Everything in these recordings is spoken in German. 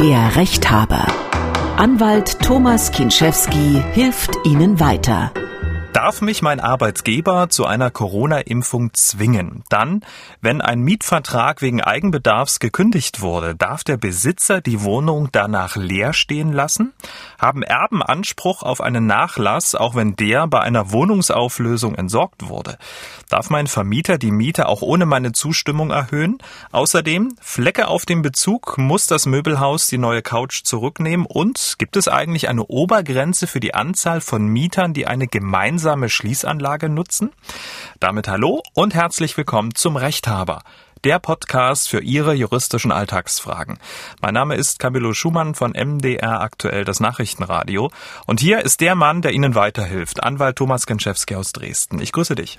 Der Rechthaber. Anwalt Thomas Kinschewski hilft Ihnen weiter. Darf mich mein Arbeitgeber zu einer Corona-Impfung zwingen? Dann, wenn ein Mietvertrag wegen Eigenbedarfs gekündigt wurde, darf der Besitzer die Wohnung danach leer stehen lassen? Haben Erben Anspruch auf einen Nachlass, auch wenn der bei einer Wohnungsauflösung entsorgt wurde? Darf mein Vermieter die Miete auch ohne meine Zustimmung erhöhen? Außerdem, Flecke auf dem Bezug, muss das Möbelhaus die neue Couch zurücknehmen? Und gibt es eigentlich eine Obergrenze für die Anzahl von Mietern, die eine gemeinsame gemeinsame Schließanlage nutzen? Damit hallo und herzlich willkommen zum Rechthaber der Podcast für Ihre juristischen Alltagsfragen. Mein Name ist Camillo Schumann von MDR aktuell das Nachrichtenradio und hier ist der Mann, der Ihnen weiterhilft, Anwalt Thomas Genschewski aus Dresden. Ich grüße dich.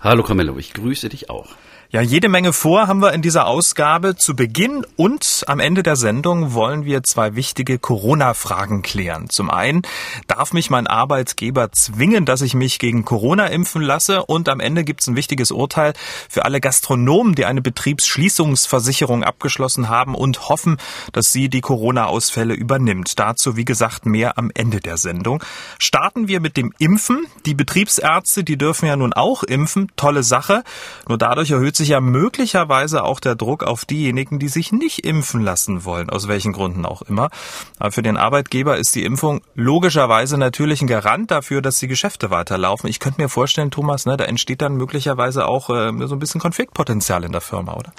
Hallo Camillo, ich grüße dich auch. Ja, jede Menge vor haben wir in dieser Ausgabe. Zu Beginn und am Ende der Sendung wollen wir zwei wichtige Corona-Fragen klären. Zum einen, darf mich mein Arbeitgeber zwingen, dass ich mich gegen Corona impfen lasse? Und am Ende gibt es ein wichtiges Urteil für alle Gastronomen, die eine Betriebsschließungsversicherung abgeschlossen haben und hoffen, dass sie die Corona-Ausfälle übernimmt. Dazu, wie gesagt, mehr am Ende der Sendung. Starten wir mit dem Impfen. Die Betriebsärzte, die dürfen ja nun auch impfen. Tolle Sache. Nur dadurch erhöht sich ja möglicherweise auch der Druck auf diejenigen, die sich nicht impfen lassen wollen, aus welchen Gründen auch immer. Aber für den Arbeitgeber ist die Impfung logischerweise natürlich ein Garant dafür, dass die Geschäfte weiterlaufen. Ich könnte mir vorstellen, Thomas, ne, da entsteht dann möglicherweise auch äh, so ein bisschen Konfliktpotenzial in der Firma, oder?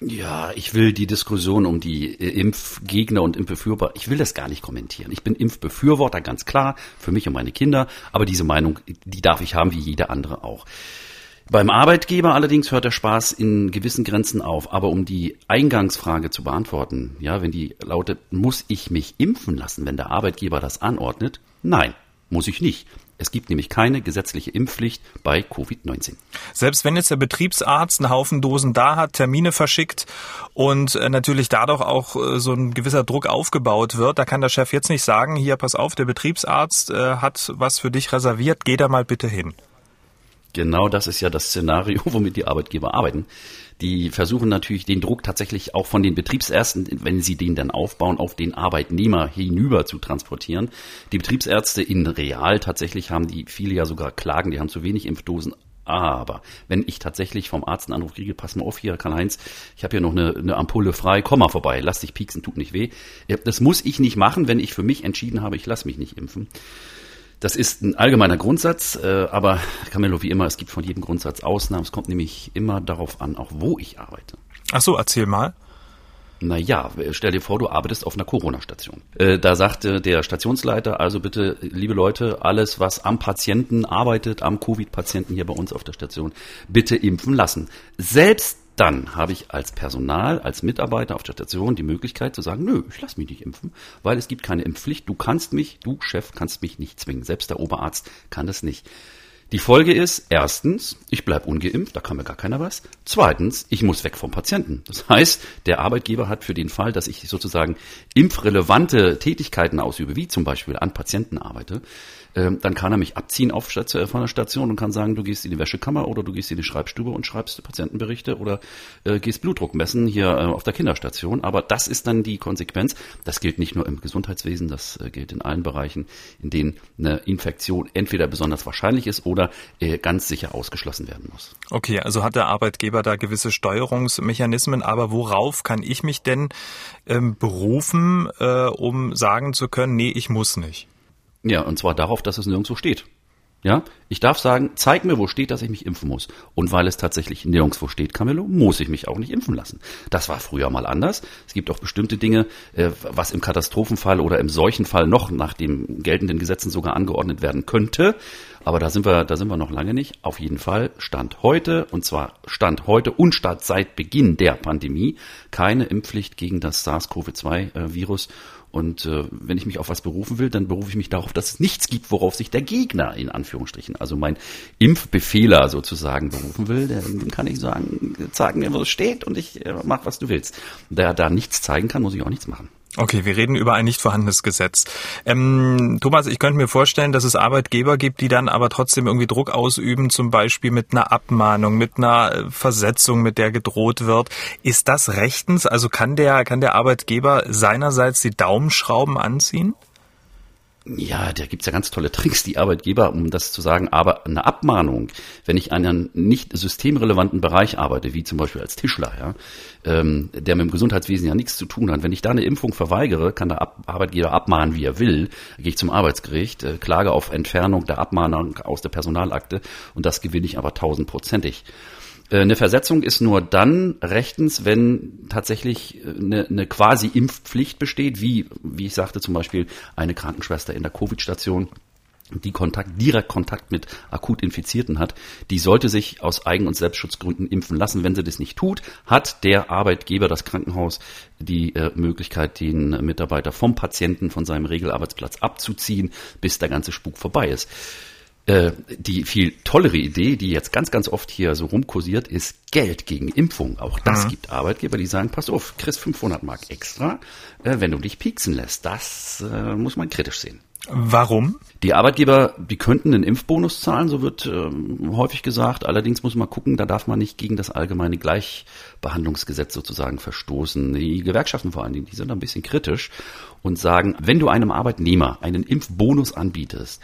Ja, ich will die Diskussion um die äh, Impfgegner und Impfbefürworter, ich will das gar nicht kommentieren. Ich bin Impfbefürworter, ganz klar, für mich und meine Kinder, aber diese Meinung, die darf ich haben, wie jeder andere auch. Beim Arbeitgeber allerdings hört der Spaß in gewissen Grenzen auf. Aber um die Eingangsfrage zu beantworten, ja, wenn die lautet, muss ich mich impfen lassen, wenn der Arbeitgeber das anordnet? Nein, muss ich nicht. Es gibt nämlich keine gesetzliche Impfpflicht bei Covid-19. Selbst wenn jetzt der Betriebsarzt einen Haufen Dosen da hat, Termine verschickt und äh, natürlich dadurch auch äh, so ein gewisser Druck aufgebaut wird, da kann der Chef jetzt nicht sagen, hier, pass auf, der Betriebsarzt äh, hat was für dich reserviert, geh da mal bitte hin. Genau das ist ja das Szenario, womit die Arbeitgeber arbeiten. Die versuchen natürlich den Druck tatsächlich auch von den Betriebsärzten, wenn sie den dann aufbauen, auf den Arbeitnehmer hinüber zu transportieren. Die Betriebsärzte in Real tatsächlich haben die viele ja sogar Klagen, die haben zu wenig Impfdosen. Aber wenn ich tatsächlich vom Arzt einen Anruf kriege, pass mal auf hier, Karl-Heinz, ich habe hier noch eine, eine Ampulle frei, komm mal vorbei, lass dich pieksen, tut nicht weh. Das muss ich nicht machen, wenn ich für mich entschieden habe, ich lass mich nicht impfen. Das ist ein allgemeiner Grundsatz, äh, aber Camillo, wie immer, es gibt von jedem Grundsatz Ausnahmen. Es kommt nämlich immer darauf an, auch wo ich arbeite. Ach so, erzähl mal. Naja, stell dir vor, du arbeitest auf einer Corona-Station. Äh, da sagte der Stationsleiter, also bitte, liebe Leute, alles, was am Patienten arbeitet, am Covid-Patienten hier bei uns auf der Station, bitte impfen lassen. Selbst dann habe ich als Personal, als Mitarbeiter auf der Station die Möglichkeit zu sagen, nö, ich lasse mich nicht impfen, weil es gibt keine Impfpflicht. Du kannst mich, du Chef, kannst mich nicht zwingen. Selbst der Oberarzt kann das nicht. Die Folge ist, erstens, ich bleib ungeimpft, da kann mir gar keiner was. Zweitens, ich muss weg vom Patienten. Das heißt, der Arbeitgeber hat für den Fall, dass ich sozusagen impfrelevante Tätigkeiten ausübe, wie zum Beispiel an Patienten arbeite, ähm, dann kann er mich abziehen auf äh, von der Station und kann sagen, du gehst in die Wäschekammer oder du gehst in die Schreibstube und schreibst Patientenberichte oder äh, gehst Blutdruck messen hier äh, auf der Kinderstation. Aber das ist dann die Konsequenz. Das gilt nicht nur im Gesundheitswesen, das äh, gilt in allen Bereichen, in denen eine Infektion entweder besonders wahrscheinlich ist oder äh, ganz sicher ausgeschlossen werden muss. Okay, also hat der Arbeitgeber da gewisse Steuerungsmechanismen, aber worauf kann ich mich denn ähm, berufen, äh, um sagen zu können, nee, ich muss nicht? Ja, und zwar darauf, dass es nirgendwo steht. Ja, ich darf sagen, zeig mir, wo steht, dass ich mich impfen muss. Und weil es tatsächlich nirgendwo steht, Camillo, muss ich mich auch nicht impfen lassen. Das war früher mal anders. Es gibt auch bestimmte Dinge, äh, was im Katastrophenfall oder im Seuchenfall noch nach den geltenden Gesetzen sogar angeordnet werden könnte. Aber da sind wir, da sind wir noch lange nicht. Auf jeden Fall Stand heute, und zwar Stand heute und Stand seit Beginn der Pandemie, keine Impfpflicht gegen das SARS-CoV-2-Virus. Und äh, wenn ich mich auf was berufen will, dann berufe ich mich darauf, dass es nichts gibt, worauf sich der Gegner in Anführungsstrichen, also mein Impfbefehler sozusagen berufen will. Dann kann ich sagen, zeig mir, wo es steht und ich äh, mach, was du willst. Da er da nichts zeigen kann, muss ich auch nichts machen. Okay, wir reden über ein nicht vorhandenes Gesetz. Ähm, Thomas, ich könnte mir vorstellen, dass es Arbeitgeber gibt, die dann aber trotzdem irgendwie Druck ausüben, zum Beispiel mit einer Abmahnung, mit einer äh, Versetzung, mit der gedroht wird. Ist das rechtens? Also kann der, kann der Arbeitgeber seinerseits die Daumenschrauben anziehen? Ja, da gibt's ja ganz tolle Tricks, die Arbeitgeber, um das zu sagen. Aber eine Abmahnung, wenn ich einen nicht systemrelevanten Bereich arbeite, wie zum Beispiel als Tischler, ja, ähm, der mit dem Gesundheitswesen ja nichts zu tun hat, wenn ich da eine Impfung verweigere, kann der Ab Arbeitgeber abmahnen, wie er will. Gehe ich zum Arbeitsgericht, äh, klage auf Entfernung der Abmahnung aus der Personalakte und das gewinne ich aber tausendprozentig. Äh, eine Versetzung ist nur dann rechtens, wenn tatsächlich eine, äh, eine quasi Impfpflicht besteht, wie, wie ich sagte, zum Beispiel eine Krankenschwester in der Covid-Station die Kontakt, direkt Kontakt mit akut Infizierten hat, die sollte sich aus Eigen- und Selbstschutzgründen impfen lassen. Wenn sie das nicht tut, hat der Arbeitgeber, das Krankenhaus, die äh, Möglichkeit, den Mitarbeiter vom Patienten, von seinem Regelarbeitsplatz abzuziehen, bis der ganze Spuk vorbei ist. Äh, die viel tollere Idee, die jetzt ganz, ganz oft hier so rumkursiert, ist Geld gegen Impfung. Auch das mhm. gibt Arbeitgeber, die sagen, pass auf, kriegst 500 Mark extra, äh, wenn du dich pieksen lässt. Das äh, muss man kritisch sehen. Warum? Die Arbeitgeber, die könnten einen Impfbonus zahlen, so wird ähm, häufig gesagt. Allerdings muss man gucken, da darf man nicht gegen das allgemeine Gleichbehandlungsgesetz sozusagen verstoßen. Die Gewerkschaften vor allen Dingen, die sind ein bisschen kritisch und sagen, wenn du einem Arbeitnehmer einen Impfbonus anbietest,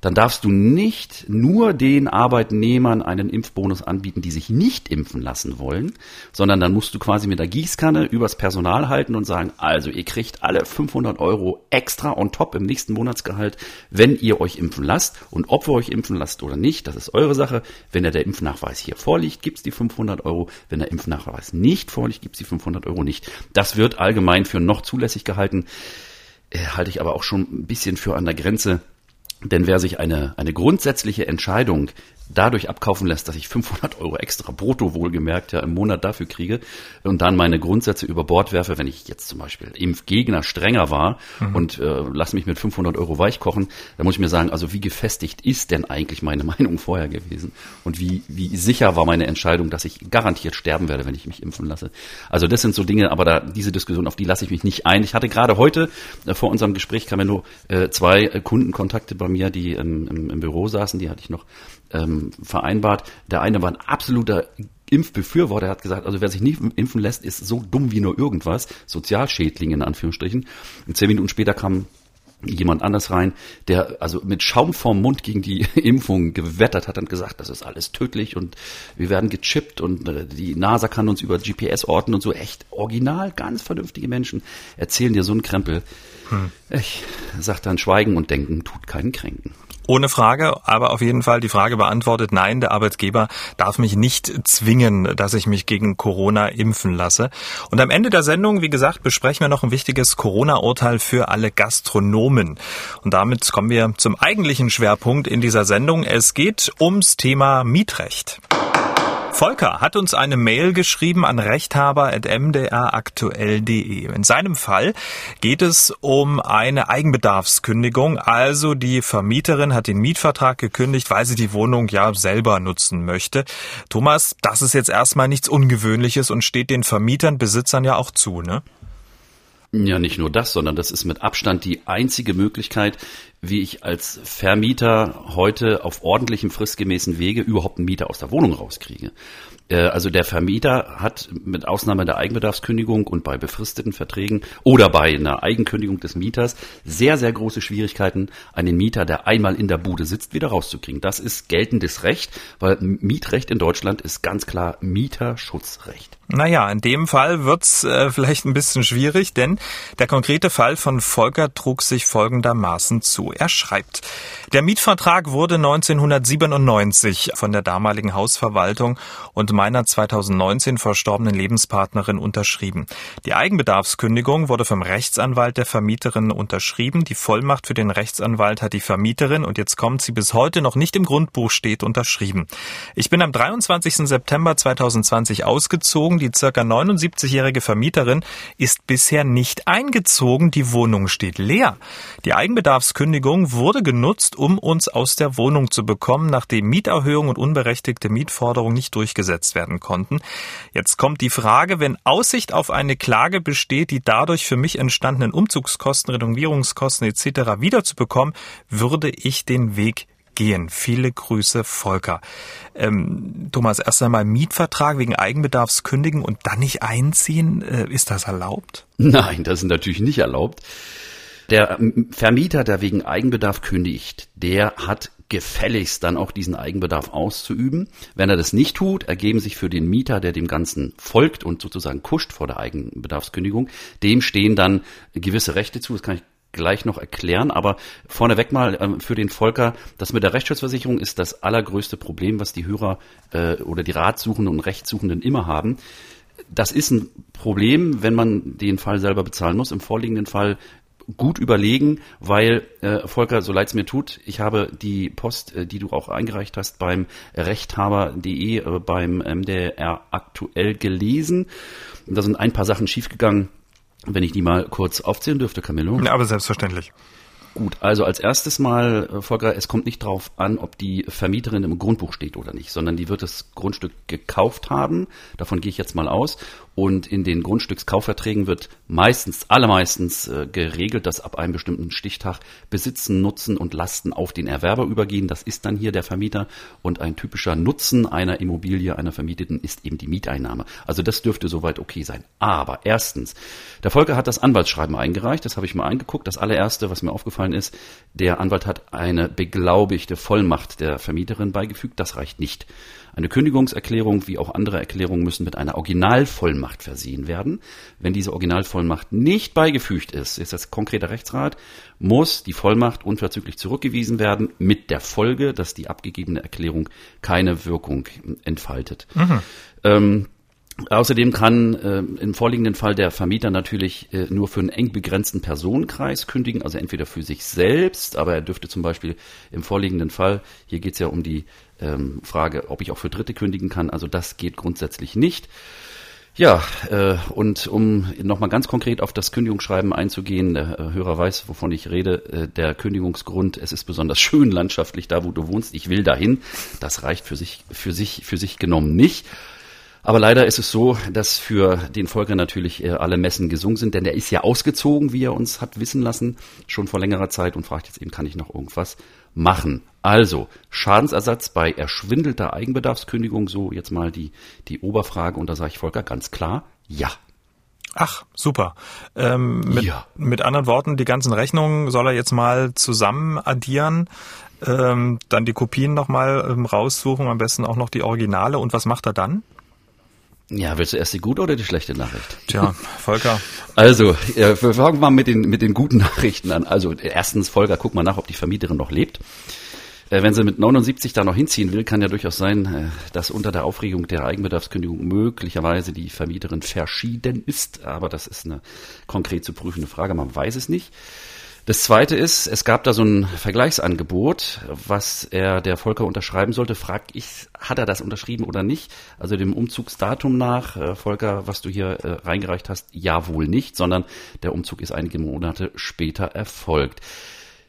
dann darfst du nicht nur den Arbeitnehmern einen Impfbonus anbieten, die sich nicht impfen lassen wollen, sondern dann musst du quasi mit der Gießkanne übers Personal halten und sagen, also ihr kriegt alle 500 Euro extra on top im nächsten Monatsgehalt, wenn ihr euch impfen lasst. Und ob ihr euch impfen lasst oder nicht, das ist eure Sache. Wenn der Impfnachweis hier vorliegt, gibt's die 500 Euro. Wenn der Impfnachweis nicht vorliegt, gibt's die 500 Euro nicht. Das wird allgemein für noch zulässig gehalten. Äh, halte ich aber auch schon ein bisschen für an der Grenze denn wer sich eine, eine grundsätzliche Entscheidung dadurch abkaufen lässt, dass ich 500 Euro extra brutto wohlgemerkt ja im Monat dafür kriege und dann meine Grundsätze über Bord werfe, wenn ich jetzt zum Beispiel Impfgegner strenger war mhm. und äh, lass mich mit 500 Euro weichkochen, dann muss ich mir sagen, also wie gefestigt ist denn eigentlich meine Meinung vorher gewesen und wie, wie sicher war meine Entscheidung, dass ich garantiert sterben werde, wenn ich mich impfen lasse. Also das sind so Dinge, aber da diese Diskussion, auf die lasse ich mich nicht ein. Ich hatte gerade heute äh, vor unserem Gespräch kamen nur äh, zwei Kundenkontakte bei mir, die ähm, im, im Büro saßen, die hatte ich noch ähm, vereinbart. Der eine war ein absoluter Impfbefürworter, er hat gesagt, also wer sich nicht impfen lässt, ist so dumm wie nur irgendwas, Sozialschädling in Anführungsstrichen. Und zehn Minuten später kam jemand anders rein, der also mit Schaum vorm Mund gegen die Impfung gewettert hat und gesagt, das ist alles tödlich und wir werden gechippt und äh, die NASA kann uns über GPS orten und so. Echt original, ganz vernünftige Menschen erzählen dir so einen Krempel. Hm. Ich sag dann Schweigen und Denken tut keinen Kränken. Ohne Frage, aber auf jeden Fall die Frage beantwortet, nein, der Arbeitgeber darf mich nicht zwingen, dass ich mich gegen Corona impfen lasse. Und am Ende der Sendung, wie gesagt, besprechen wir noch ein wichtiges Corona-Urteil für alle Gastronomen. Und damit kommen wir zum eigentlichen Schwerpunkt in dieser Sendung. Es geht ums Thema Mietrecht. Volker hat uns eine Mail geschrieben an rechthaber.mdraktuell.de. In seinem Fall geht es um eine Eigenbedarfskündigung. Also die Vermieterin hat den Mietvertrag gekündigt, weil sie die Wohnung ja selber nutzen möchte. Thomas, das ist jetzt erstmal nichts Ungewöhnliches und steht den Vermietern, Besitzern ja auch zu, ne? Ja, nicht nur das, sondern das ist mit Abstand die einzige Möglichkeit, wie ich als Vermieter heute auf ordentlichem, fristgemäßen Wege überhaupt einen Mieter aus der Wohnung rauskriege. Äh, also der Vermieter hat mit Ausnahme der Eigenbedarfskündigung und bei befristeten Verträgen oder bei einer Eigenkündigung des Mieters sehr, sehr große Schwierigkeiten, einen Mieter, der einmal in der Bude sitzt, wieder rauszukriegen. Das ist geltendes Recht, weil Mietrecht in Deutschland ist ganz klar Mieterschutzrecht. Naja, in dem Fall wird's äh, vielleicht ein bisschen schwierig, denn der konkrete Fall von Volker trug sich folgendermaßen zu. Er schreibt, der Mietvertrag wurde 1997 von der damaligen Hausverwaltung und meiner 2019 verstorbenen Lebenspartnerin unterschrieben. Die Eigenbedarfskündigung wurde vom Rechtsanwalt der Vermieterin unterschrieben. Die Vollmacht für den Rechtsanwalt hat die Vermieterin und jetzt kommt sie bis heute noch nicht im Grundbuch steht unterschrieben. Ich bin am 23. September 2020 ausgezogen die circa 79-jährige Vermieterin ist bisher nicht eingezogen. Die Wohnung steht leer. Die Eigenbedarfskündigung wurde genutzt, um uns aus der Wohnung zu bekommen, nachdem Mieterhöhung und unberechtigte Mietforderung nicht durchgesetzt werden konnten. Jetzt kommt die Frage, wenn Aussicht auf eine Klage besteht, die dadurch für mich entstandenen Umzugskosten, Renovierungskosten etc. wiederzubekommen, würde ich den Weg gehen. Viele Grüße, Volker. Ähm, Thomas, erst einmal Mietvertrag wegen Eigenbedarfs kündigen und dann nicht einziehen. Äh, ist das erlaubt? Nein, das ist natürlich nicht erlaubt. Der Vermieter, der wegen Eigenbedarf kündigt, der hat gefälligst dann auch diesen Eigenbedarf auszuüben. Wenn er das nicht tut, ergeben sich für den Mieter, der dem Ganzen folgt und sozusagen kuscht vor der Eigenbedarfskündigung, dem stehen dann gewisse Rechte zu. Das kann ich gleich noch erklären, aber vorneweg mal äh, für den Volker, das mit der Rechtsschutzversicherung ist das allergrößte Problem, was die Hörer äh, oder die Ratsuchenden und Rechtssuchenden immer haben. Das ist ein Problem, wenn man den Fall selber bezahlen muss. Im vorliegenden Fall gut überlegen, weil äh, Volker, so leid es mir tut, ich habe die Post, äh, die du auch eingereicht hast beim rechthaber.de äh, beim MDR aktuell gelesen. Und da sind ein paar Sachen schiefgegangen wenn ich die mal kurz aufzählen dürfte, Camillo. Ja, aber selbstverständlich. Gut, also als erstes mal, äh, Volker, es kommt nicht darauf an, ob die Vermieterin im Grundbuch steht oder nicht, sondern die wird das Grundstück gekauft haben. Davon gehe ich jetzt mal aus. Und in den Grundstückskaufverträgen wird meistens, allermeistens äh, geregelt, dass ab einem bestimmten Stichtag Besitzen, Nutzen und Lasten auf den Erwerber übergehen. Das ist dann hier der Vermieter. Und ein typischer Nutzen einer Immobilie, einer Vermieteten, ist eben die Mieteinnahme. Also das dürfte soweit okay sein. Aber erstens, der Volker hat das Anwaltsschreiben eingereicht. Das habe ich mal eingeguckt. Das allererste, was mir aufgefallen ist, der Anwalt hat eine beglaubigte Vollmacht der Vermieterin beigefügt. Das reicht nicht. Eine Kündigungserklärung wie auch andere Erklärungen müssen mit einer Originalvollmacht versehen werden. Wenn diese Originalvollmacht nicht beigefügt ist, ist das konkreter Rechtsrat, muss die Vollmacht unverzüglich zurückgewiesen werden mit der Folge, dass die abgegebene Erklärung keine Wirkung entfaltet. Mhm. Ähm, Außerdem kann äh, im vorliegenden Fall der Vermieter natürlich äh, nur für einen eng begrenzten Personenkreis kündigen, also entweder für sich selbst, aber er dürfte zum Beispiel im vorliegenden Fall, hier geht es ja um die ähm, Frage, ob ich auch für Dritte kündigen kann, also das geht grundsätzlich nicht. Ja, äh, und um nochmal ganz konkret auf das Kündigungsschreiben einzugehen, der äh, Hörer weiß, wovon ich rede, äh, der Kündigungsgrund, es ist besonders schön landschaftlich da, wo du wohnst, ich will dahin, das reicht für sich, für sich, für sich genommen nicht. Aber leider ist es so, dass für den Volker natürlich alle Messen gesungen sind, denn der ist ja ausgezogen, wie er uns hat wissen lassen, schon vor längerer Zeit und fragt jetzt eben, kann ich noch irgendwas machen? Also, Schadensersatz bei erschwindelter Eigenbedarfskündigung, so jetzt mal die, die Oberfrage und da sage ich Volker ganz klar, ja. Ach, super. Ähm, mit, ja. mit anderen Worten, die ganzen Rechnungen soll er jetzt mal zusammen addieren, ähm, dann die Kopien nochmal ähm, raussuchen, am besten auch noch die Originale. Und was macht er dann? Ja, willst du erst die gute oder die schlechte Nachricht? Tja, Volker. Also, wir fangen mal mit den, mit den guten Nachrichten an. Also, erstens, Volker, guck mal nach, ob die Vermieterin noch lebt. Äh, wenn sie mit 79 da noch hinziehen will, kann ja durchaus sein, äh, dass unter der Aufregung der Eigenbedarfskündigung möglicherweise die Vermieterin verschieden ist. Aber das ist eine konkret zu prüfende Frage, man weiß es nicht. Das zweite ist, es gab da so ein Vergleichsangebot, was er der Volker unterschreiben sollte. Frag ich, hat er das unterschrieben oder nicht? Also dem Umzugsdatum nach, äh, Volker, was du hier äh, reingereicht hast, ja wohl nicht, sondern der Umzug ist einige Monate später erfolgt.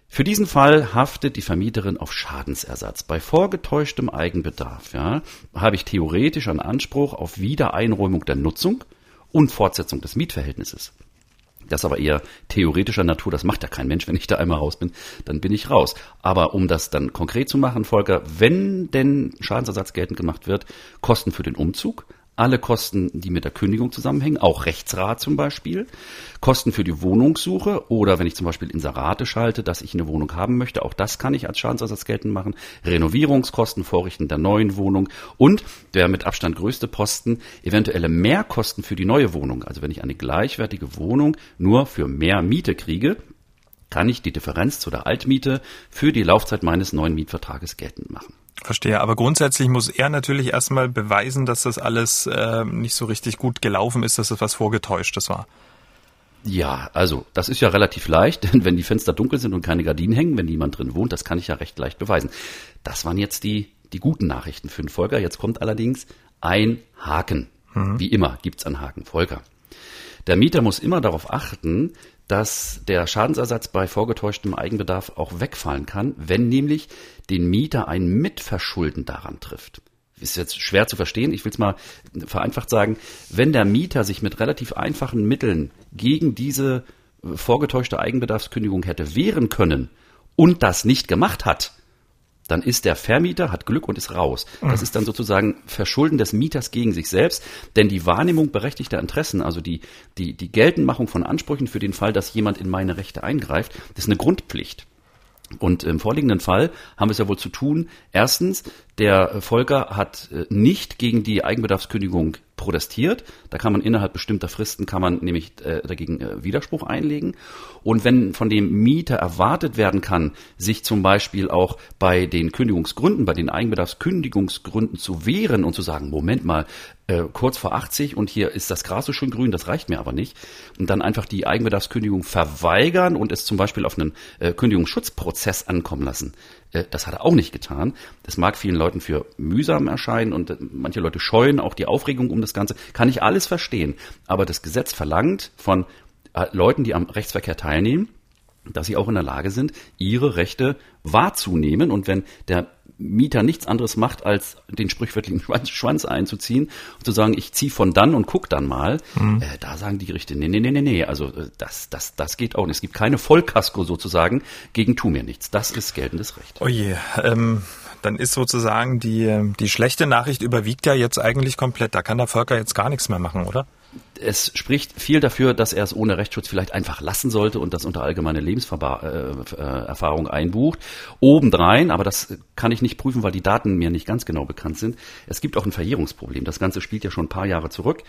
Für diesen Fall haftet die Vermieterin auf Schadensersatz. Bei vorgetäuschtem Eigenbedarf ja, habe ich theoretisch einen Anspruch auf Wiedereinräumung der Nutzung und Fortsetzung des Mietverhältnisses. Das ist aber eher theoretischer Natur, das macht ja kein Mensch. Wenn ich da einmal raus bin, dann bin ich raus. Aber um das dann konkret zu machen, Volker, wenn denn Schadensersatz geltend gemacht wird, Kosten für den Umzug, alle Kosten, die mit der Kündigung zusammenhängen, auch Rechtsrat zum Beispiel, Kosten für die Wohnungssuche oder wenn ich zum Beispiel Inserate schalte, dass ich eine Wohnung haben möchte, auch das kann ich als Schadensersatz geltend machen, Renovierungskosten, Vorrichten der neuen Wohnung und der mit Abstand größte Posten, eventuelle Mehrkosten für die neue Wohnung. Also wenn ich eine gleichwertige Wohnung nur für mehr Miete kriege, kann ich die Differenz zu der Altmiete für die Laufzeit meines neuen Mietvertrages geltend machen. Verstehe, aber grundsätzlich muss er natürlich erstmal beweisen, dass das alles äh, nicht so richtig gut gelaufen ist, dass es was Vorgetäuschtes war. Ja, also das ist ja relativ leicht, denn wenn die Fenster dunkel sind und keine Gardinen hängen, wenn niemand drin wohnt, das kann ich ja recht leicht beweisen. Das waren jetzt die, die guten Nachrichten für den Volker. Jetzt kommt allerdings ein Haken. Mhm. Wie immer gibt's einen Haken. Volker. Der Mieter muss immer darauf achten, dass der Schadensersatz bei vorgetäuschtem Eigenbedarf auch wegfallen kann, wenn nämlich den Mieter ein Mitverschulden daran trifft. ist jetzt schwer zu verstehen, ich will es mal vereinfacht sagen, wenn der Mieter sich mit relativ einfachen Mitteln gegen diese äh, vorgetäuschte Eigenbedarfskündigung hätte wehren können und das nicht gemacht hat, dann ist der Vermieter, hat Glück und ist raus. Das ist dann sozusagen Verschulden des Mieters gegen sich selbst, denn die Wahrnehmung berechtigter Interessen, also die, die, die Geltendmachung von Ansprüchen für den Fall, dass jemand in meine Rechte eingreift, ist eine Grundpflicht. Und im vorliegenden Fall haben wir es ja wohl zu tun. Erstens, der Volker hat äh, nicht gegen die Eigenbedarfskündigung protestiert. Da kann man innerhalb bestimmter Fristen kann man nämlich äh, dagegen äh, Widerspruch einlegen. Und wenn von dem Mieter erwartet werden kann, sich zum Beispiel auch bei den Kündigungsgründen, bei den Eigenbedarfskündigungsgründen zu wehren und zu sagen, Moment mal, äh, kurz vor 80 und hier ist das Gras so schön grün, das reicht mir aber nicht. Und dann einfach die Eigenbedarfskündigung verweigern und es zum Beispiel auf einen äh, Kündigungsschutzprozess ankommen lassen. Äh, das hat er auch nicht getan. Das mag vielen Leuten für mühsam erscheinen und äh, manche Leute scheuen auch die Aufregung um das Ganze. Kann ich alles verstehen. Aber das Gesetz verlangt von äh, Leuten, die am Rechtsverkehr teilnehmen, dass sie auch in der Lage sind, ihre Rechte wahrzunehmen. Und wenn der Mieter nichts anderes macht, als den sprichwörtlichen Schwanz einzuziehen und zu sagen, ich ziehe von dann und guck dann mal, mhm. äh, da sagen die Gerichte, nee, nee, nee, nee, nee, also äh, das, das, das geht auch nicht. Es gibt keine Vollkasko sozusagen gegen tu mir nichts. Das ist geltendes Recht. Oh je, ähm, dann ist sozusagen die, die schlechte Nachricht überwiegt ja jetzt eigentlich komplett. Da kann der Volker jetzt gar nichts mehr machen, oder? Es spricht viel dafür, dass er es ohne Rechtsschutz vielleicht einfach lassen sollte und das unter allgemeine Lebenserfahrung äh, einbucht. Obendrein, aber das kann ich nicht prüfen, weil die Daten mir nicht ganz genau bekannt sind. Es gibt auch ein Verjährungsproblem. Das Ganze spielt ja schon ein paar Jahre zurück.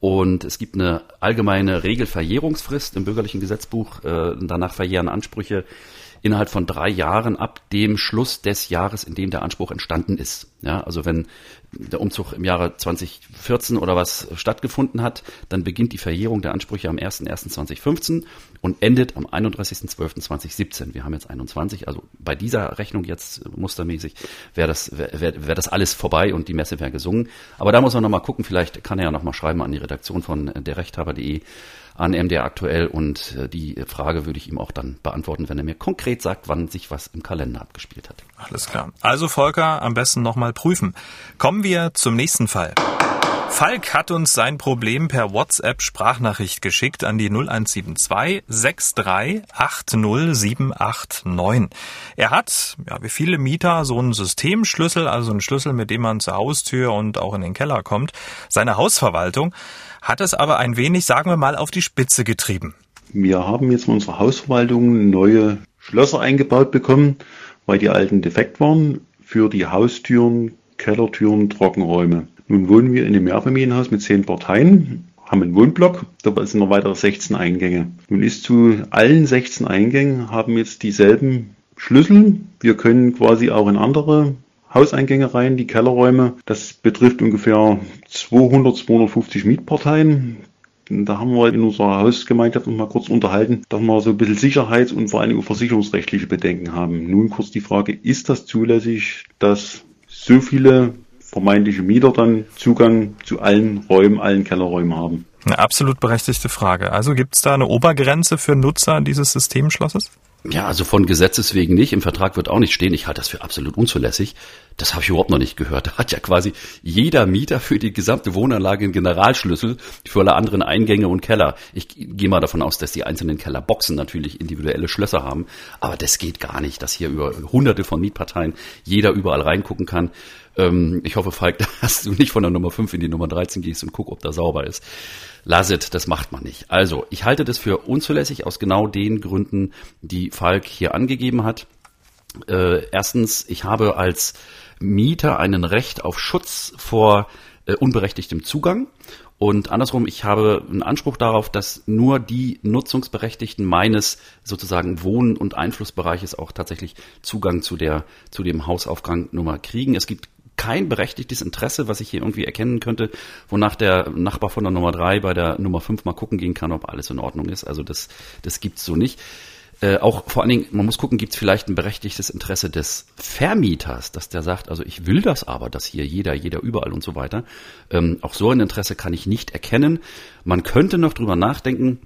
Und es gibt eine allgemeine Regelverjährungsfrist im bürgerlichen Gesetzbuch. Äh, danach verjähren Ansprüche innerhalb von drei Jahren ab dem Schluss des Jahres, in dem der Anspruch entstanden ist. Ja, also wenn der Umzug im Jahre 2014 oder was stattgefunden hat, dann beginnt die Verjährung der Ansprüche am 01.01.2015 und endet am 31.12.2017. Wir haben jetzt 21, also bei dieser Rechnung jetzt mustermäßig wäre das, wäre wär, wär das alles vorbei und die Messe wäre gesungen. Aber da muss man nochmal gucken, vielleicht kann er ja nochmal schreiben an die Redaktion von derrechthaber.de an MDR aktuell und äh, die Frage würde ich ihm auch dann beantworten, wenn er mir konkret sagt, wann sich was im Kalender abgespielt hat. Alles klar. Also Volker, am besten nochmal prüfen. Kommen wir zum nächsten Fall. Falk hat uns sein Problem per WhatsApp Sprachnachricht geschickt an die 0172 63 80789. Er hat, ja, wie viele Mieter, so einen Systemschlüssel, also einen Schlüssel, mit dem man zur Haustür und auch in den Keller kommt. Seine Hausverwaltung hat es aber ein wenig, sagen wir mal, auf die Spitze getrieben. Wir haben jetzt in unserer Hausverwaltung neue Schlösser eingebaut bekommen, weil die alten defekt waren für die Haustüren, Kellertüren, Trockenräume. Nun wohnen wir in einem Mehrfamilienhaus mit zehn Parteien, haben einen Wohnblock, da sind noch weitere 16 Eingänge. Nun ist zu allen 16 Eingängen haben jetzt dieselben Schlüssel. Wir können quasi auch in andere Hauseingänge rein, die Kellerräume. Das betrifft ungefähr 200, 250 Mietparteien. Da haben wir in unserer Hausgemeinschaft noch mal kurz unterhalten, dass wir so ein bisschen Sicherheits- und vor allem versicherungsrechtliche Bedenken haben. Nun kurz die Frage, ist das zulässig, dass so viele vermeintliche Mieter dann Zugang zu allen Räumen, allen Kellerräumen haben? Eine absolut berechtigte Frage. Also gibt es da eine Obergrenze für Nutzer dieses Systemschlosses? Ja, also von Gesetzes wegen nicht. Im Vertrag wird auch nicht stehen. Ich halte das für absolut unzulässig. Das habe ich überhaupt noch nicht gehört. Da hat ja quasi jeder Mieter für die gesamte Wohnanlage einen Generalschlüssel für alle anderen Eingänge und Keller. Ich gehe mal davon aus, dass die einzelnen Kellerboxen natürlich individuelle Schlösser haben. Aber das geht gar nicht, dass hier über hunderte von Mietparteien jeder überall reingucken kann. Ähm, ich hoffe, Falk, dass du nicht von der Nummer 5 in die Nummer 13 gehst und guck, ob da sauber ist. Lasset, das macht man nicht. Also, ich halte das für unzulässig aus genau den Gründen, die Falk hier angegeben hat. Äh, erstens, ich habe als Mieter einen Recht auf Schutz vor äh, unberechtigtem Zugang. Und andersrum, ich habe einen Anspruch darauf, dass nur die Nutzungsberechtigten meines sozusagen Wohn- und Einflussbereiches auch tatsächlich Zugang zu der, zu dem Hausaufgang kriegen. Es gibt kein berechtigtes Interesse, was ich hier irgendwie erkennen könnte, wonach der Nachbar von der Nummer drei bei der Nummer fünf mal gucken gehen kann, ob alles in Ordnung ist. Also das, das gibt's so nicht. Äh, auch vor allen Dingen, man muss gucken, gibt es vielleicht ein berechtigtes Interesse des Vermieters, dass der sagt, also ich will das aber, dass hier jeder, jeder überall und so weiter. Ähm, auch so ein Interesse kann ich nicht erkennen. Man könnte noch drüber nachdenken,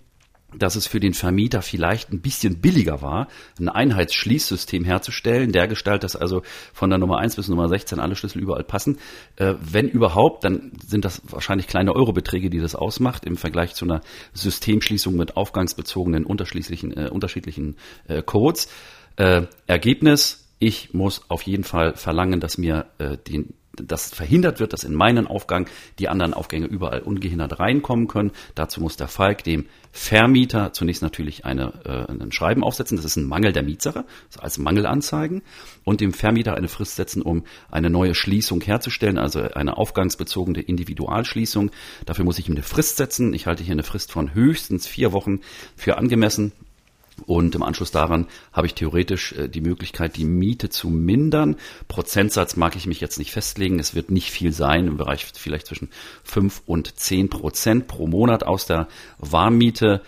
dass es für den Vermieter vielleicht ein bisschen billiger war, ein Einheitsschließsystem herzustellen, der Gestalt, dass also von der Nummer 1 bis Nummer 16 alle Schlüssel überall passen. Äh, wenn überhaupt, dann sind das wahrscheinlich kleine Eurobeträge, die das ausmacht, im Vergleich zu einer Systemschließung mit aufgangsbezogenen unterschiedlichen, äh, unterschiedlichen äh, Codes. Äh, Ergebnis, ich muss auf jeden Fall verlangen, dass mir äh, den dass verhindert wird, dass in meinen Aufgang die anderen Aufgänge überall ungehindert reinkommen können. Dazu muss der Falk dem Vermieter zunächst natürlich eine, äh, ein Schreiben aufsetzen. Das ist ein Mangel der Mietsache, also als Mangel anzeigen und dem Vermieter eine Frist setzen, um eine neue Schließung herzustellen, also eine aufgangsbezogene Individualschließung. Dafür muss ich ihm eine Frist setzen. Ich halte hier eine Frist von höchstens vier Wochen für angemessen. Und im Anschluss daran habe ich theoretisch äh, die Möglichkeit, die Miete zu mindern. Prozentsatz mag ich mich jetzt nicht festlegen. Es wird nicht viel sein, im Bereich vielleicht zwischen fünf und zehn Prozent pro Monat aus der Warmmiete.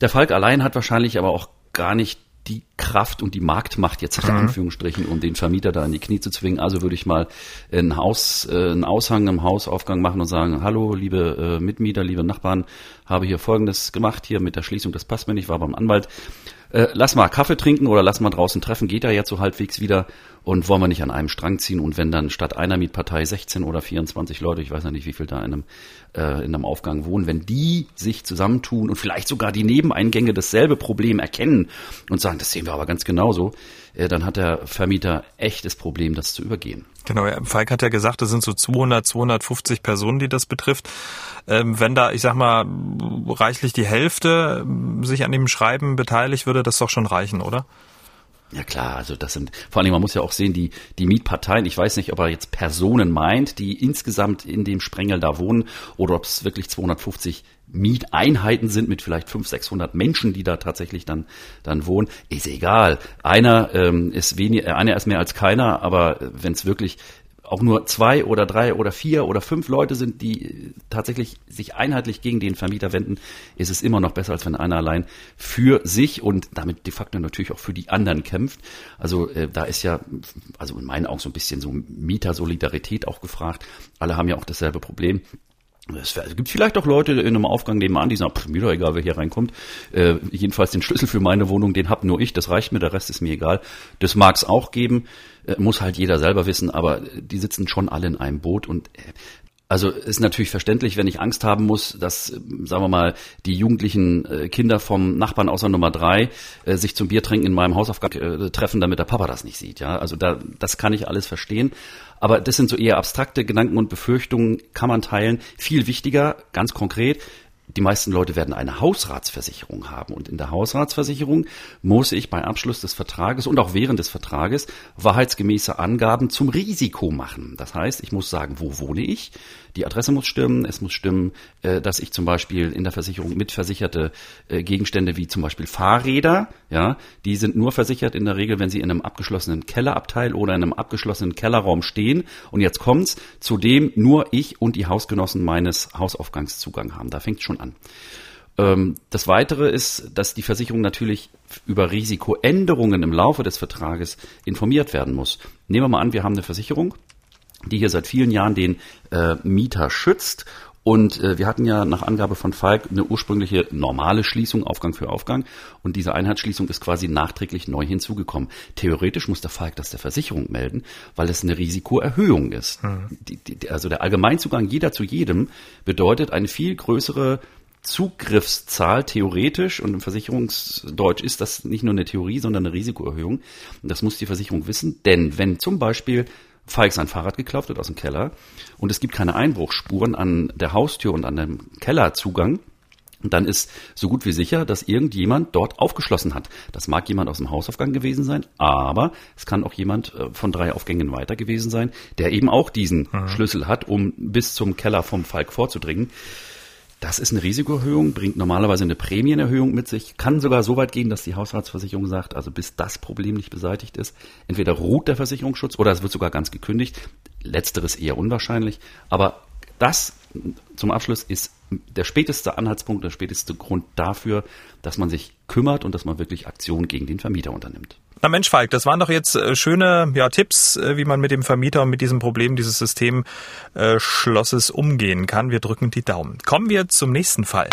Der Falk allein hat wahrscheinlich aber auch gar nicht die Kraft und die Marktmacht jetzt in mhm. Anführungsstrichen, um den Vermieter da in die Knie zu zwingen. Also würde ich mal ein Haus, äh, einen Aushang im Hausaufgang machen und sagen, hallo, liebe äh, Mitmieter, liebe Nachbarn, habe hier Folgendes gemacht hier mit der Schließung, das passt mir nicht, war beim Anwalt. Äh, lass mal Kaffee trinken oder lass mal draußen treffen, geht ja jetzt so halbwegs wieder. Und wollen wir nicht an einem Strang ziehen? Und wenn dann statt einer Mietpartei 16 oder 24 Leute, ich weiß ja nicht, wie viel da in einem, äh, in einem Aufgang wohnen, wenn die sich zusammentun und vielleicht sogar die Nebeneingänge dasselbe Problem erkennen und sagen, das sehen wir aber ganz genauso, dann hat der Vermieter echtes Problem, das zu übergehen. Genau, Falk hat ja gesagt, es sind so 200, 250 Personen, die das betrifft. Ähm, wenn da, ich sag mal, reichlich die Hälfte ähm, sich an dem Schreiben beteiligt, würde das doch schon reichen, oder? Ja klar, also das sind, vor allem man muss ja auch sehen, die, die Mietparteien, ich weiß nicht, ob er jetzt Personen meint, die insgesamt in dem Sprengel da wohnen oder ob es wirklich 250 Mieteinheiten sind mit vielleicht 500, 600 Menschen, die da tatsächlich dann, dann wohnen. Ist egal. Einer ähm, ist weniger, einer ist mehr als keiner, aber wenn es wirklich auch nur zwei oder drei oder vier oder fünf Leute sind, die tatsächlich sich einheitlich gegen den Vermieter wenden, ist es immer noch besser, als wenn einer allein für sich und damit de facto natürlich auch für die anderen kämpft. Also äh, da ist ja, also in meinen Augen so ein bisschen so Mietersolidarität auch gefragt. Alle haben ja auch dasselbe Problem. Es gibt vielleicht auch Leute in einem Aufgang nebenan, die sagen, pff, mir doch egal, wer hier reinkommt. Äh, jedenfalls den Schlüssel für meine Wohnung, den hab nur ich, das reicht mir, der Rest ist mir egal. Das mag es auch geben, äh, muss halt jeder selber wissen, aber die sitzen schon alle in einem Boot und äh, also ist natürlich verständlich, wenn ich Angst haben muss, dass, sagen wir mal, die jugendlichen äh, Kinder vom Nachbarn außer Nummer drei äh, sich zum Biertrinken in meinem Hausaufgang äh, treffen, damit der Papa das nicht sieht. Ja, also da, das kann ich alles verstehen. Aber das sind so eher abstrakte Gedanken und Befürchtungen, kann man teilen. Viel wichtiger, ganz konkret, die meisten Leute werden eine Hausratsversicherung haben. Und in der Hausratsversicherung muss ich bei Abschluss des Vertrages und auch während des Vertrages wahrheitsgemäße Angaben zum Risiko machen. Das heißt, ich muss sagen, wo wohne ich? Die Adresse muss stimmen. Es muss stimmen, äh, dass ich zum Beispiel in der Versicherung mitversicherte äh, Gegenstände wie zum Beispiel Fahrräder, ja, die sind nur versichert in der Regel, wenn sie in einem abgeschlossenen Kellerabteil oder in einem abgeschlossenen Kellerraum stehen. Und jetzt kommt's, zu dem nur ich und die Hausgenossen meines Hausaufgangs Zugang haben. Da fängt schon an. Ähm, das Weitere ist, dass die Versicherung natürlich über Risikoänderungen im Laufe des Vertrages informiert werden muss. Nehmen wir mal an, wir haben eine Versicherung, die hier seit vielen Jahren den äh, Mieter schützt und äh, wir hatten ja nach Angabe von Falk eine ursprüngliche normale Schließung, Aufgang für Aufgang. Und diese Einheitsschließung ist quasi nachträglich neu hinzugekommen. Theoretisch muss der Falk das der Versicherung melden, weil es eine Risikoerhöhung ist. Mhm. Die, die, also der Allgemeinzugang jeder zu jedem bedeutet eine viel größere Zugriffszahl theoretisch und im Versicherungsdeutsch ist das nicht nur eine Theorie, sondern eine Risikoerhöhung. Und das muss die Versicherung wissen, denn wenn zum Beispiel Falk sein Fahrrad geklaut wird aus dem Keller und es gibt keine Einbruchsspuren an der Haustür und an dem Kellerzugang, dann ist so gut wie sicher, dass irgendjemand dort aufgeschlossen hat. Das mag jemand aus dem Hausaufgang gewesen sein, aber es kann auch jemand äh, von drei Aufgängen weiter gewesen sein, der eben auch diesen mhm. Schlüssel hat, um bis zum Keller vom Falk vorzudringen. Das ist eine Risikoerhöhung, bringt normalerweise eine Prämienerhöhung mit sich, kann sogar so weit gehen, dass die Haushaltsversicherung sagt, also bis das Problem nicht beseitigt ist, entweder ruht der Versicherungsschutz oder es wird sogar ganz gekündigt. Letzteres eher unwahrscheinlich, aber das zum Abschluss ist der späteste Anhaltspunkt, der späteste Grund dafür, dass man sich kümmert und dass man wirklich Aktion gegen den Vermieter unternimmt. Na Mensch, Falk, das waren doch jetzt äh, schöne ja, Tipps, äh, wie man mit dem Vermieter und mit diesem Problem dieses Systemschlosses umgehen kann. Wir drücken die Daumen. Kommen wir zum nächsten Fall.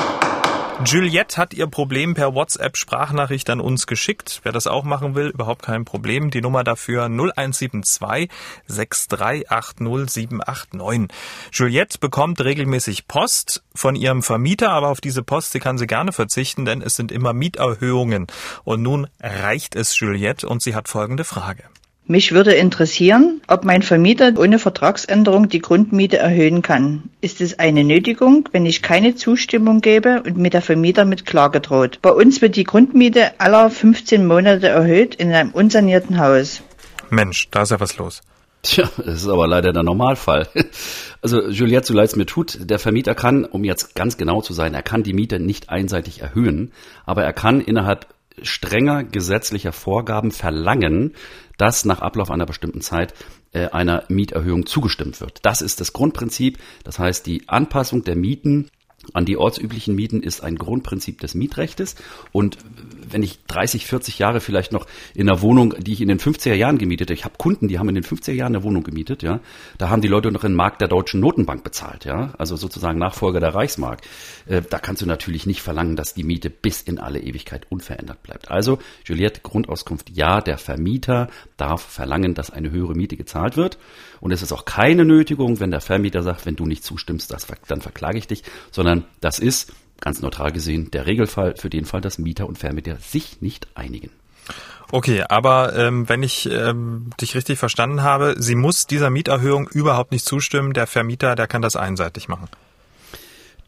Juliette hat ihr Problem per WhatsApp-Sprachnachricht an uns geschickt. Wer das auch machen will, überhaupt kein Problem. Die Nummer dafür 0172 6380789. Juliette bekommt regelmäßig Post von ihrem Vermieter, aber auf diese Post, die kann sie gerne verzichten, denn es sind immer Mieterhöhungen. Und nun reicht es Juliette und sie hat folgende Frage. Mich würde interessieren, ob mein Vermieter ohne Vertragsänderung die Grundmiete erhöhen kann. Ist es eine Nötigung, wenn ich keine Zustimmung gebe und mir der Vermieter mit Klage droht? Bei uns wird die Grundmiete aller 15 Monate erhöht in einem unsanierten Haus. Mensch, da ist ja was los. Tja, das ist aber leider der Normalfall. Also Juliette, so leid es mir tut, der Vermieter kann, um jetzt ganz genau zu sein, er kann die Miete nicht einseitig erhöhen, aber er kann innerhalb strenger gesetzlicher Vorgaben verlangen, dass nach Ablauf einer bestimmten Zeit äh, einer Mieterhöhung zugestimmt wird. Das ist das Grundprinzip. Das heißt, die Anpassung der Mieten an die ortsüblichen Mieten ist ein Grundprinzip des Mietrechtes. Und wenn ich 30, 40 Jahre vielleicht noch in einer Wohnung, die ich in den 50er Jahren gemietet habe, ich habe Kunden, die haben in den 50er Jahren eine Wohnung gemietet, ja, da haben die Leute noch in Markt der Deutschen Notenbank bezahlt, ja, also sozusagen Nachfolger der Reichsmark. Äh, da kannst du natürlich nicht verlangen, dass die Miete bis in alle Ewigkeit unverändert bleibt. Also, Juliette, Grundauskunft, ja, der Vermieter darf verlangen, dass eine höhere Miete gezahlt wird. Und es ist auch keine Nötigung, wenn der Vermieter sagt, wenn du nicht zustimmst, das, dann verklage ich dich, sondern das ist, ganz neutral gesehen, der Regelfall für den Fall, dass Mieter und Vermieter sich nicht einigen. Okay, aber ähm, wenn ich ähm, dich richtig verstanden habe, sie muss dieser Mieterhöhung überhaupt nicht zustimmen. Der Vermieter, der kann das einseitig machen.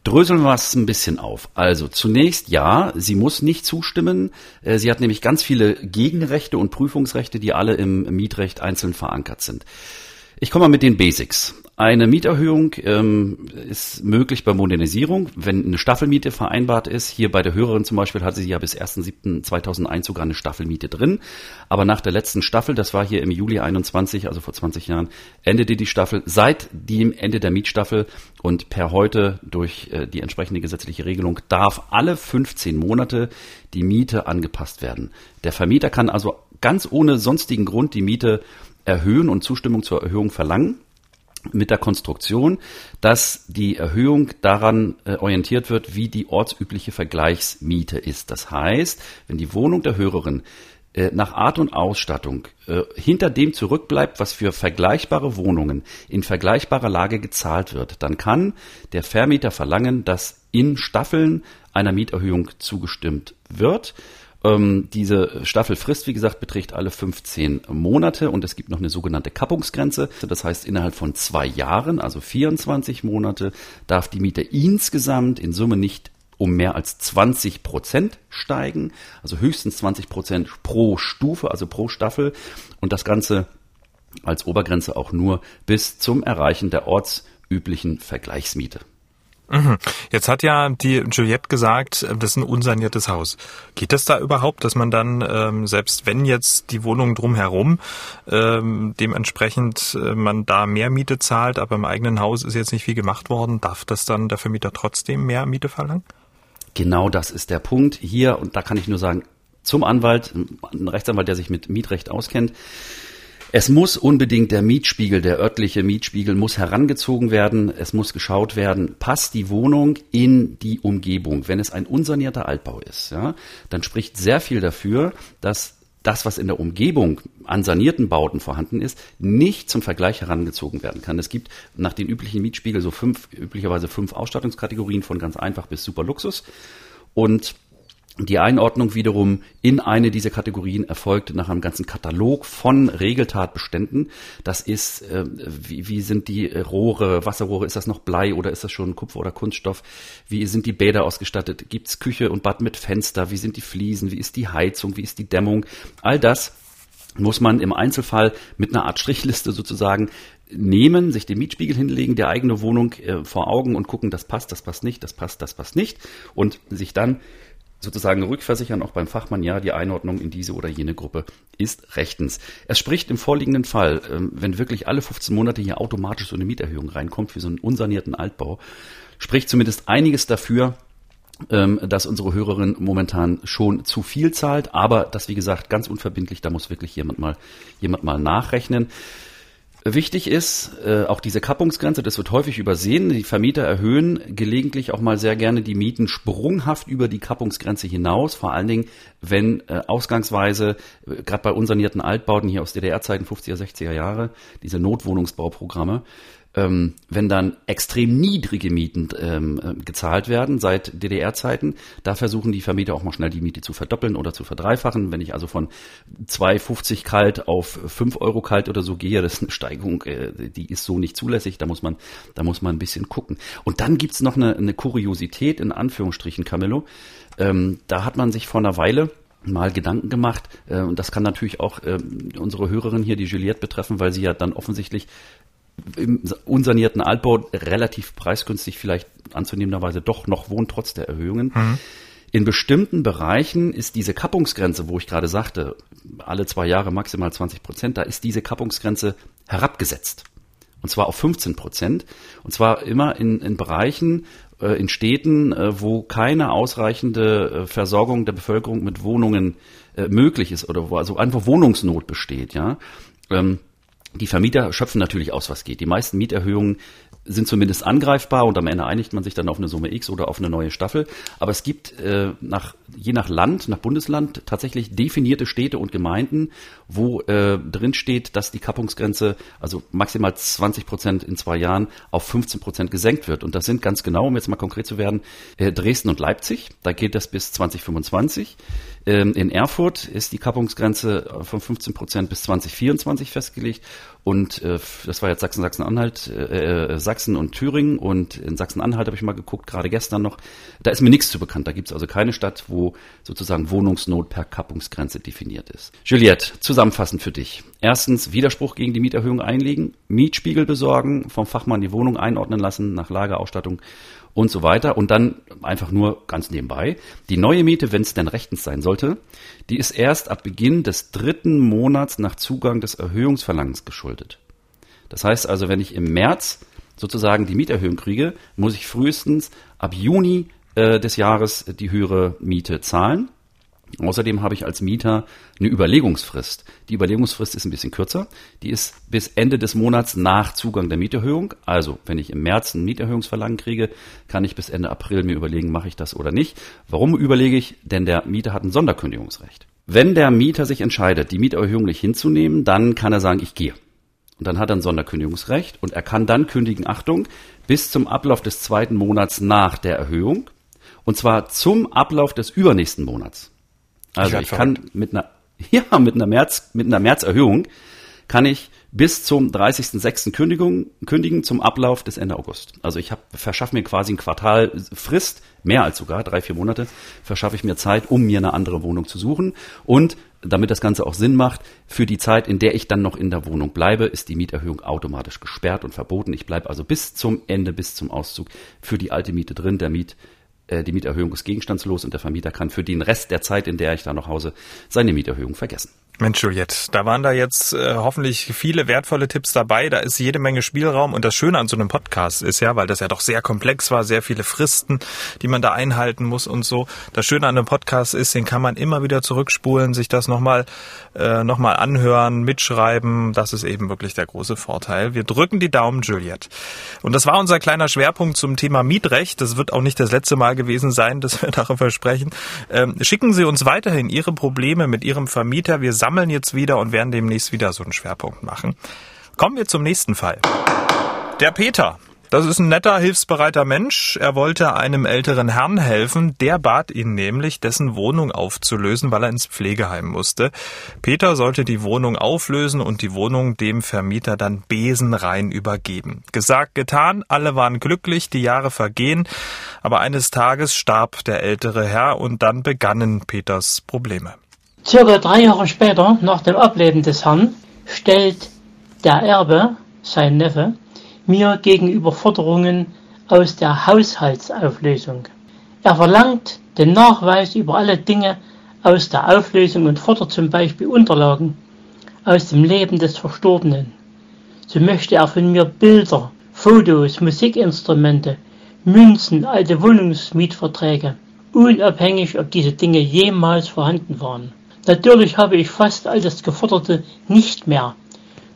Dröseln wir es ein bisschen auf. Also zunächst ja, sie muss nicht zustimmen. Äh, sie hat nämlich ganz viele Gegenrechte und Prüfungsrechte, die alle im Mietrecht einzeln verankert sind. Ich komme mal mit den Basics. Eine Mieterhöhung ähm, ist möglich bei Modernisierung, wenn eine Staffelmiete vereinbart ist. Hier bei der Hörerin zum Beispiel hatte sie ja bis 1.7.2001 sogar eine Staffelmiete drin. Aber nach der letzten Staffel, das war hier im Juli 21, also vor 20 Jahren, endete die Staffel. Seit dem Ende der Mietstaffel und per heute durch äh, die entsprechende gesetzliche Regelung darf alle 15 Monate die Miete angepasst werden. Der Vermieter kann also ganz ohne sonstigen Grund die Miete erhöhen und Zustimmung zur Erhöhung verlangen mit der Konstruktion, dass die Erhöhung daran äh, orientiert wird, wie die ortsübliche Vergleichsmiete ist. Das heißt, wenn die Wohnung der Hörerin äh, nach Art und Ausstattung äh, hinter dem zurückbleibt, was für vergleichbare Wohnungen in vergleichbarer Lage gezahlt wird, dann kann der Vermieter verlangen, dass in Staffeln einer Mieterhöhung zugestimmt wird. Ähm, diese Staffelfrist, wie gesagt, beträgt alle 15 Monate und es gibt noch eine sogenannte Kappungsgrenze. Das heißt, innerhalb von zwei Jahren, also 24 Monate, darf die Miete insgesamt in Summe nicht um mehr als 20 Prozent steigen, also höchstens 20 Prozent pro Stufe, also pro Staffel und das Ganze als Obergrenze auch nur bis zum Erreichen der ortsüblichen Vergleichsmiete. Mhm. Jetzt hat ja die Juliette gesagt, das ist ein unsaniertes Haus. Geht das da überhaupt, dass man dann, ähm, selbst wenn jetzt die Wohnung drumherum ähm, dementsprechend äh, man da mehr Miete zahlt, aber im eigenen Haus ist jetzt nicht viel gemacht worden, darf das dann der Vermieter trotzdem mehr Miete verlangen? Genau das ist der Punkt hier und da kann ich nur sagen, zum Anwalt, ein Rechtsanwalt, der sich mit Mietrecht auskennt, es muss unbedingt der Mietspiegel, der örtliche Mietspiegel muss herangezogen werden. Es muss geschaut werden, passt die Wohnung in die Umgebung. Wenn es ein unsanierter Altbau ist, ja, dann spricht sehr viel dafür, dass das, was in der Umgebung an sanierten Bauten vorhanden ist, nicht zum Vergleich herangezogen werden kann. Es gibt nach den üblichen Mietspiegel so fünf, üblicherweise fünf Ausstattungskategorien von ganz einfach bis super Luxus. Und die Einordnung wiederum in eine dieser Kategorien erfolgt nach einem ganzen Katalog von Regeltatbeständen. Das ist, äh, wie, wie sind die Rohre, Wasserrohre, ist das noch Blei oder ist das schon Kupfer oder Kunststoff? Wie sind die Bäder ausgestattet? Gibt's Küche und Bad mit Fenster? Wie sind die Fliesen? Wie ist die Heizung? Wie ist die Dämmung? All das muss man im Einzelfall mit einer Art Strichliste sozusagen nehmen, sich den Mietspiegel hinlegen, der eigene Wohnung äh, vor Augen und gucken, das passt, das passt nicht, das passt, das passt nicht und sich dann sozusagen rückversichern, auch beim Fachmann, ja, die Einordnung in diese oder jene Gruppe ist rechtens. Es spricht im vorliegenden Fall, ähm, wenn wirklich alle 15 Monate hier automatisch so eine Mieterhöhung reinkommt für so einen unsanierten Altbau, spricht zumindest einiges dafür, ähm, dass unsere Hörerin momentan schon zu viel zahlt, aber das wie gesagt ganz unverbindlich, da muss wirklich jemand mal jemand mal nachrechnen. Wichtig ist äh, auch diese Kappungsgrenze, das wird häufig übersehen. Die Vermieter erhöhen gelegentlich auch mal sehr gerne die Mieten sprunghaft über die Kappungsgrenze hinaus, vor allen Dingen, wenn äh, ausgangsweise, äh, gerade bei unsanierten Altbauten hier aus DDR-Zeiten 50er, 60er Jahre, diese Notwohnungsbauprogramme, ähm, wenn dann extrem niedrige Mieten ähm, äh, gezahlt werden seit DDR-Zeiten, da versuchen die Vermieter auch mal schnell die Miete zu verdoppeln oder zu verdreifachen. Wenn ich also von 2,50 kalt auf 5 Euro kalt oder so gehe, das ist eine Steigerung, äh, die ist so nicht zulässig. Da muss man, da muss man ein bisschen gucken. Und dann gibt's noch eine, eine Kuriosität in Anführungsstrichen, Camillo. Ähm, da hat man sich vor einer Weile mal Gedanken gemacht. Äh, und das kann natürlich auch äh, unsere Hörerin hier, die Juliette, betreffen, weil sie ja dann offensichtlich im unsanierten Altbau relativ preisgünstig vielleicht anzunehmenderweise doch noch wohnt, trotz der Erhöhungen. Mhm. In bestimmten Bereichen ist diese Kappungsgrenze, wo ich gerade sagte, alle zwei Jahre maximal 20 Prozent, da ist diese Kappungsgrenze herabgesetzt. Und zwar auf 15 Prozent. Und zwar immer in, in Bereichen, äh, in Städten, äh, wo keine ausreichende äh, Versorgung der Bevölkerung mit Wohnungen äh, möglich ist oder wo also einfach Wohnungsnot besteht, ja. Ähm, die Vermieter schöpfen natürlich aus, was geht. Die meisten Mieterhöhungen sind zumindest angreifbar und am Ende einigt man sich dann auf eine Summe X oder auf eine neue Staffel. Aber es gibt äh, nach, je nach Land, nach Bundesland tatsächlich definierte Städte und Gemeinden, wo äh, drin steht, dass die Kappungsgrenze, also maximal 20 Prozent in zwei Jahren, auf 15 Prozent gesenkt wird. Und das sind ganz genau, um jetzt mal konkret zu werden, äh, Dresden und Leipzig. Da geht das bis 2025. Ähm, in Erfurt ist die Kappungsgrenze von 15 Prozent bis 2024 festgelegt. Und äh, das war jetzt Sachsen, Sachsen-Anhalt, äh, äh, Sachsen und Thüringen. Und in Sachsen-Anhalt habe ich mal geguckt, gerade gestern noch. Da ist mir nichts zu bekannt. Da gibt es also keine Stadt, wo sozusagen Wohnungsnot per Kappungsgrenze definiert ist. Juliette, zusammenfassend für dich. Erstens, Widerspruch gegen die Mieterhöhung einlegen, Mietspiegel besorgen, vom Fachmann die Wohnung einordnen lassen nach Lageausstattung und so weiter. Und dann einfach nur ganz nebenbei. Die neue Miete, wenn es denn rechtens sein sollte, die ist erst ab Beginn des dritten Monats nach Zugang des Erhöhungsverlangens geschuldet. Das heißt also, wenn ich im März sozusagen die Mieterhöhung kriege, muss ich frühestens ab Juni äh, des Jahres die höhere Miete zahlen. Außerdem habe ich als Mieter eine Überlegungsfrist. Die Überlegungsfrist ist ein bisschen kürzer. Die ist bis Ende des Monats nach Zugang der Mieterhöhung. Also, wenn ich im März ein Mieterhöhungsverlangen kriege, kann ich bis Ende April mir überlegen, mache ich das oder nicht. Warum überlege ich? Denn der Mieter hat ein Sonderkündigungsrecht. Wenn der Mieter sich entscheidet, die Mieterhöhung nicht hinzunehmen, dann kann er sagen, ich gehe. Und dann hat er ein Sonderkündigungsrecht und er kann dann kündigen, Achtung, bis zum Ablauf des zweiten Monats nach der Erhöhung. Und zwar zum Ablauf des übernächsten Monats. Also ich, ich kann mit einer, ja, mit einer März, mit einer Märzerhöhung kann ich bis zum 30.06. Kündigung, kündigen zum Ablauf des Ende August. Also ich verschaffe mir quasi ein Quartal Frist, mehr als sogar, drei, vier Monate, verschaffe ich mir Zeit, um mir eine andere Wohnung zu suchen. Und damit das Ganze auch Sinn macht, für die Zeit, in der ich dann noch in der Wohnung bleibe, ist die Mieterhöhung automatisch gesperrt und verboten. Ich bleibe also bis zum Ende, bis zum Auszug für die alte Miete drin. Der Miet die Mieterhöhung ist gegenstandslos und der Vermieter kann für den Rest der Zeit, in der ich da noch hause, seine Mieterhöhung vergessen. Mensch, Juliette, da waren da jetzt äh, hoffentlich viele wertvolle Tipps dabei. Da ist jede Menge Spielraum. Und das Schöne an so einem Podcast ist ja, weil das ja doch sehr komplex war, sehr viele Fristen, die man da einhalten muss und so. Das Schöne an einem Podcast ist, den kann man immer wieder zurückspulen, sich das nochmal äh, noch anhören, mitschreiben. Das ist eben wirklich der große Vorteil. Wir drücken die Daumen, Juliette. Und das war unser kleiner Schwerpunkt zum Thema Mietrecht. Das wird auch nicht das letzte Mal gewesen sein, dass wir darüber sprechen. Ähm, schicken Sie uns weiterhin Ihre Probleme mit Ihrem Vermieter. Wir sammeln jetzt wieder und werden demnächst wieder so einen Schwerpunkt machen. Kommen wir zum nächsten Fall. Der Peter. Das ist ein netter, hilfsbereiter Mensch. Er wollte einem älteren Herrn helfen. Der bat ihn nämlich, dessen Wohnung aufzulösen, weil er ins Pflegeheim musste. Peter sollte die Wohnung auflösen und die Wohnung dem Vermieter dann besenrein übergeben. Gesagt, getan. Alle waren glücklich. Die Jahre vergehen. Aber eines Tages starb der ältere Herr und dann begannen Peters Probleme. Circa drei Jahre später, nach dem Ableben des Herrn, stellt der Erbe, sein Neffe, mir gegenüber Forderungen aus der Haushaltsauflösung. Er verlangt den Nachweis über alle Dinge aus der Auflösung und fordert zum Beispiel Unterlagen aus dem Leben des Verstorbenen. So möchte er von mir Bilder, Fotos, Musikinstrumente, Münzen, alte Wohnungsmietverträge, unabhängig ob diese Dinge jemals vorhanden waren. Natürlich habe ich fast all das Geforderte nicht mehr.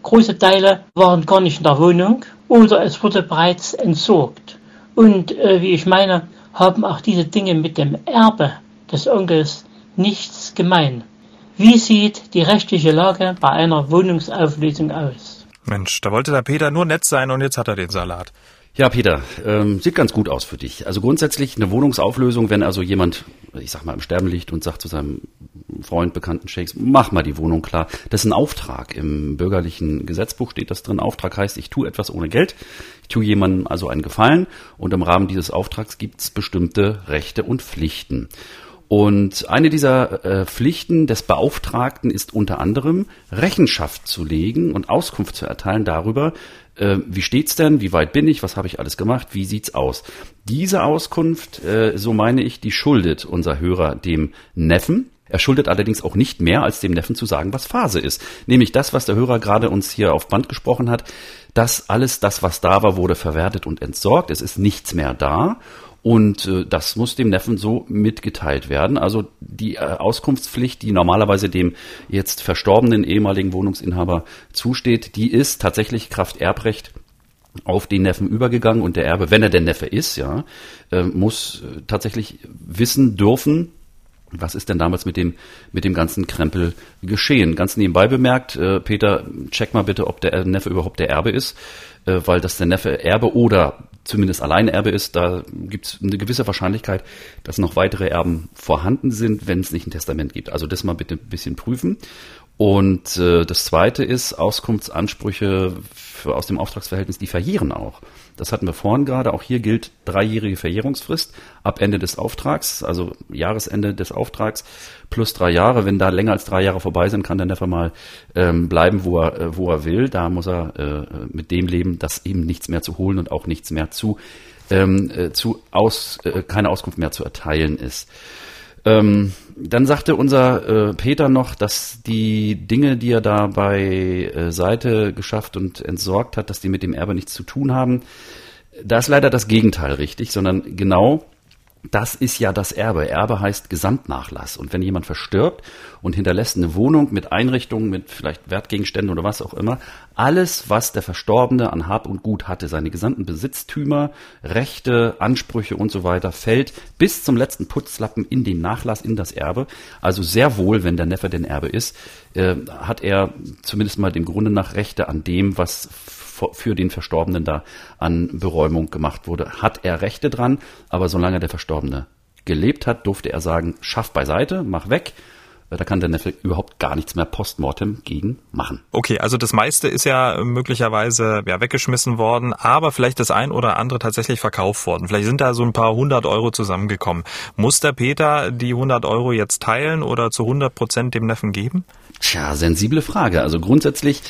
Große Teile waren gar nicht in der Wohnung oder es wurde bereits entsorgt. Und äh, wie ich meine, haben auch diese Dinge mit dem Erbe des Onkels nichts gemein. Wie sieht die rechtliche Lage bei einer Wohnungsauflösung aus? Mensch, da wollte der Peter nur nett sein und jetzt hat er den Salat. Ja, Peter, ähm, sieht ganz gut aus für dich. Also grundsätzlich eine Wohnungsauflösung, wenn also jemand, ich sag mal, im Sterben liegt und sagt zu seinem Freund, Bekannten, Shakes, mach mal die Wohnung klar. Das ist ein Auftrag. Im bürgerlichen Gesetzbuch steht das drin. Auftrag heißt, ich tue etwas ohne Geld. Ich tue jemandem also einen Gefallen und im Rahmen dieses Auftrags gibt es bestimmte Rechte und Pflichten. Und eine dieser äh, Pflichten des Beauftragten ist unter anderem Rechenschaft zu legen und Auskunft zu erteilen darüber, äh, wie steht's denn, wie weit bin ich, was habe ich alles gemacht, wie sieht's aus. Diese Auskunft, äh, so meine ich, die schuldet unser Hörer dem Neffen. Er schuldet allerdings auch nicht mehr, als dem Neffen zu sagen, was Phase ist. Nämlich das, was der Hörer gerade uns hier auf Band gesprochen hat, dass alles das, was da war, wurde verwertet und entsorgt. Es ist nichts mehr da. Und äh, das muss dem Neffen so mitgeteilt werden. Also die äh, Auskunftspflicht, die normalerweise dem jetzt verstorbenen ehemaligen Wohnungsinhaber zusteht, die ist tatsächlich Kraft Erbrecht auf den Neffen übergegangen und der Erbe, wenn er der Neffe ist, ja, äh, muss äh, tatsächlich wissen dürfen, was ist denn damals mit dem, mit dem ganzen Krempel geschehen? Ganz nebenbei bemerkt, äh, Peter, check mal bitte, ob der Neffe überhaupt der Erbe ist, äh, weil das der Neffe Erbe oder zumindest Alleinerbe ist, da gibt es eine gewisse Wahrscheinlichkeit, dass noch weitere Erben vorhanden sind, wenn es nicht ein Testament gibt. Also das mal bitte ein bisschen prüfen. Und äh, das Zweite ist, Auskunftsansprüche für, aus dem Auftragsverhältnis, die verjähren auch. Das hatten wir vorhin gerade. Auch hier gilt dreijährige Verjährungsfrist ab Ende des Auftrags, also Jahresende des Auftrags plus drei Jahre. Wenn da länger als drei Jahre vorbei sind, kann der Neffe mal ähm, bleiben, wo er, äh, wo er will. Da muss er äh, mit dem leben, dass ihm nichts mehr zu holen und auch nichts mehr zu, ähm, äh, zu aus, äh, keine Auskunft mehr zu erteilen ist. Ähm, dann sagte unser äh, Peter noch, dass die Dinge, die er da bei äh, Seite geschafft und entsorgt hat, dass die mit dem Erbe nichts zu tun haben. Da ist leider das Gegenteil richtig, sondern genau das ist ja das Erbe. Erbe heißt Gesamtnachlass. Und wenn jemand verstirbt und hinterlässt eine Wohnung mit Einrichtungen, mit vielleicht Wertgegenständen oder was auch immer, alles, was der Verstorbene an Hab und Gut hatte, seine gesamten Besitztümer, Rechte, Ansprüche und so weiter, fällt bis zum letzten Putzlappen in den Nachlass, in das Erbe. Also sehr wohl, wenn der Neffe den Erbe ist, äh, hat er zumindest mal dem Grunde nach Rechte an dem, was für den Verstorbenen da an Beräumung gemacht wurde, hat er Rechte dran, aber solange der Verstorbene gelebt hat, durfte er sagen, schaff beiseite, mach weg. Da kann der Neffe überhaupt gar nichts mehr postmortem gegen machen. Okay, also das meiste ist ja möglicherweise ja, weggeschmissen worden, aber vielleicht das ein oder andere tatsächlich verkauft worden. Vielleicht sind da so ein paar hundert Euro zusammengekommen. Muss der Peter die hundert Euro jetzt teilen oder zu hundert Prozent dem Neffen geben? Tja, sensible Frage. Also grundsätzlich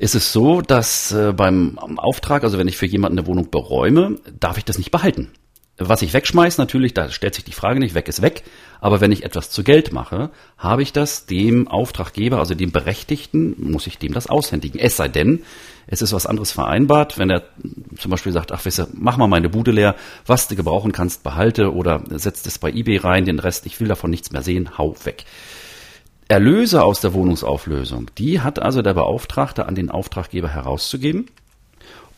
ist es so, dass äh, beim Auftrag, also wenn ich für jemanden eine Wohnung beräume, darf ich das nicht behalten. Was ich wegschmeiße, natürlich, da stellt sich die Frage nicht, weg ist weg. Aber wenn ich etwas zu Geld mache, habe ich das dem Auftraggeber, also dem Berechtigten, muss ich dem das aushändigen. Es sei denn, es ist was anderes vereinbart, wenn er zum Beispiel sagt, ach, du, mach mal meine Bude leer, was du gebrauchen kannst, behalte oder setzt es bei eBay rein, den Rest, ich will davon nichts mehr sehen, hau weg. Erlöse aus der Wohnungsauflösung, die hat also der Beauftragte an den Auftraggeber herauszugeben.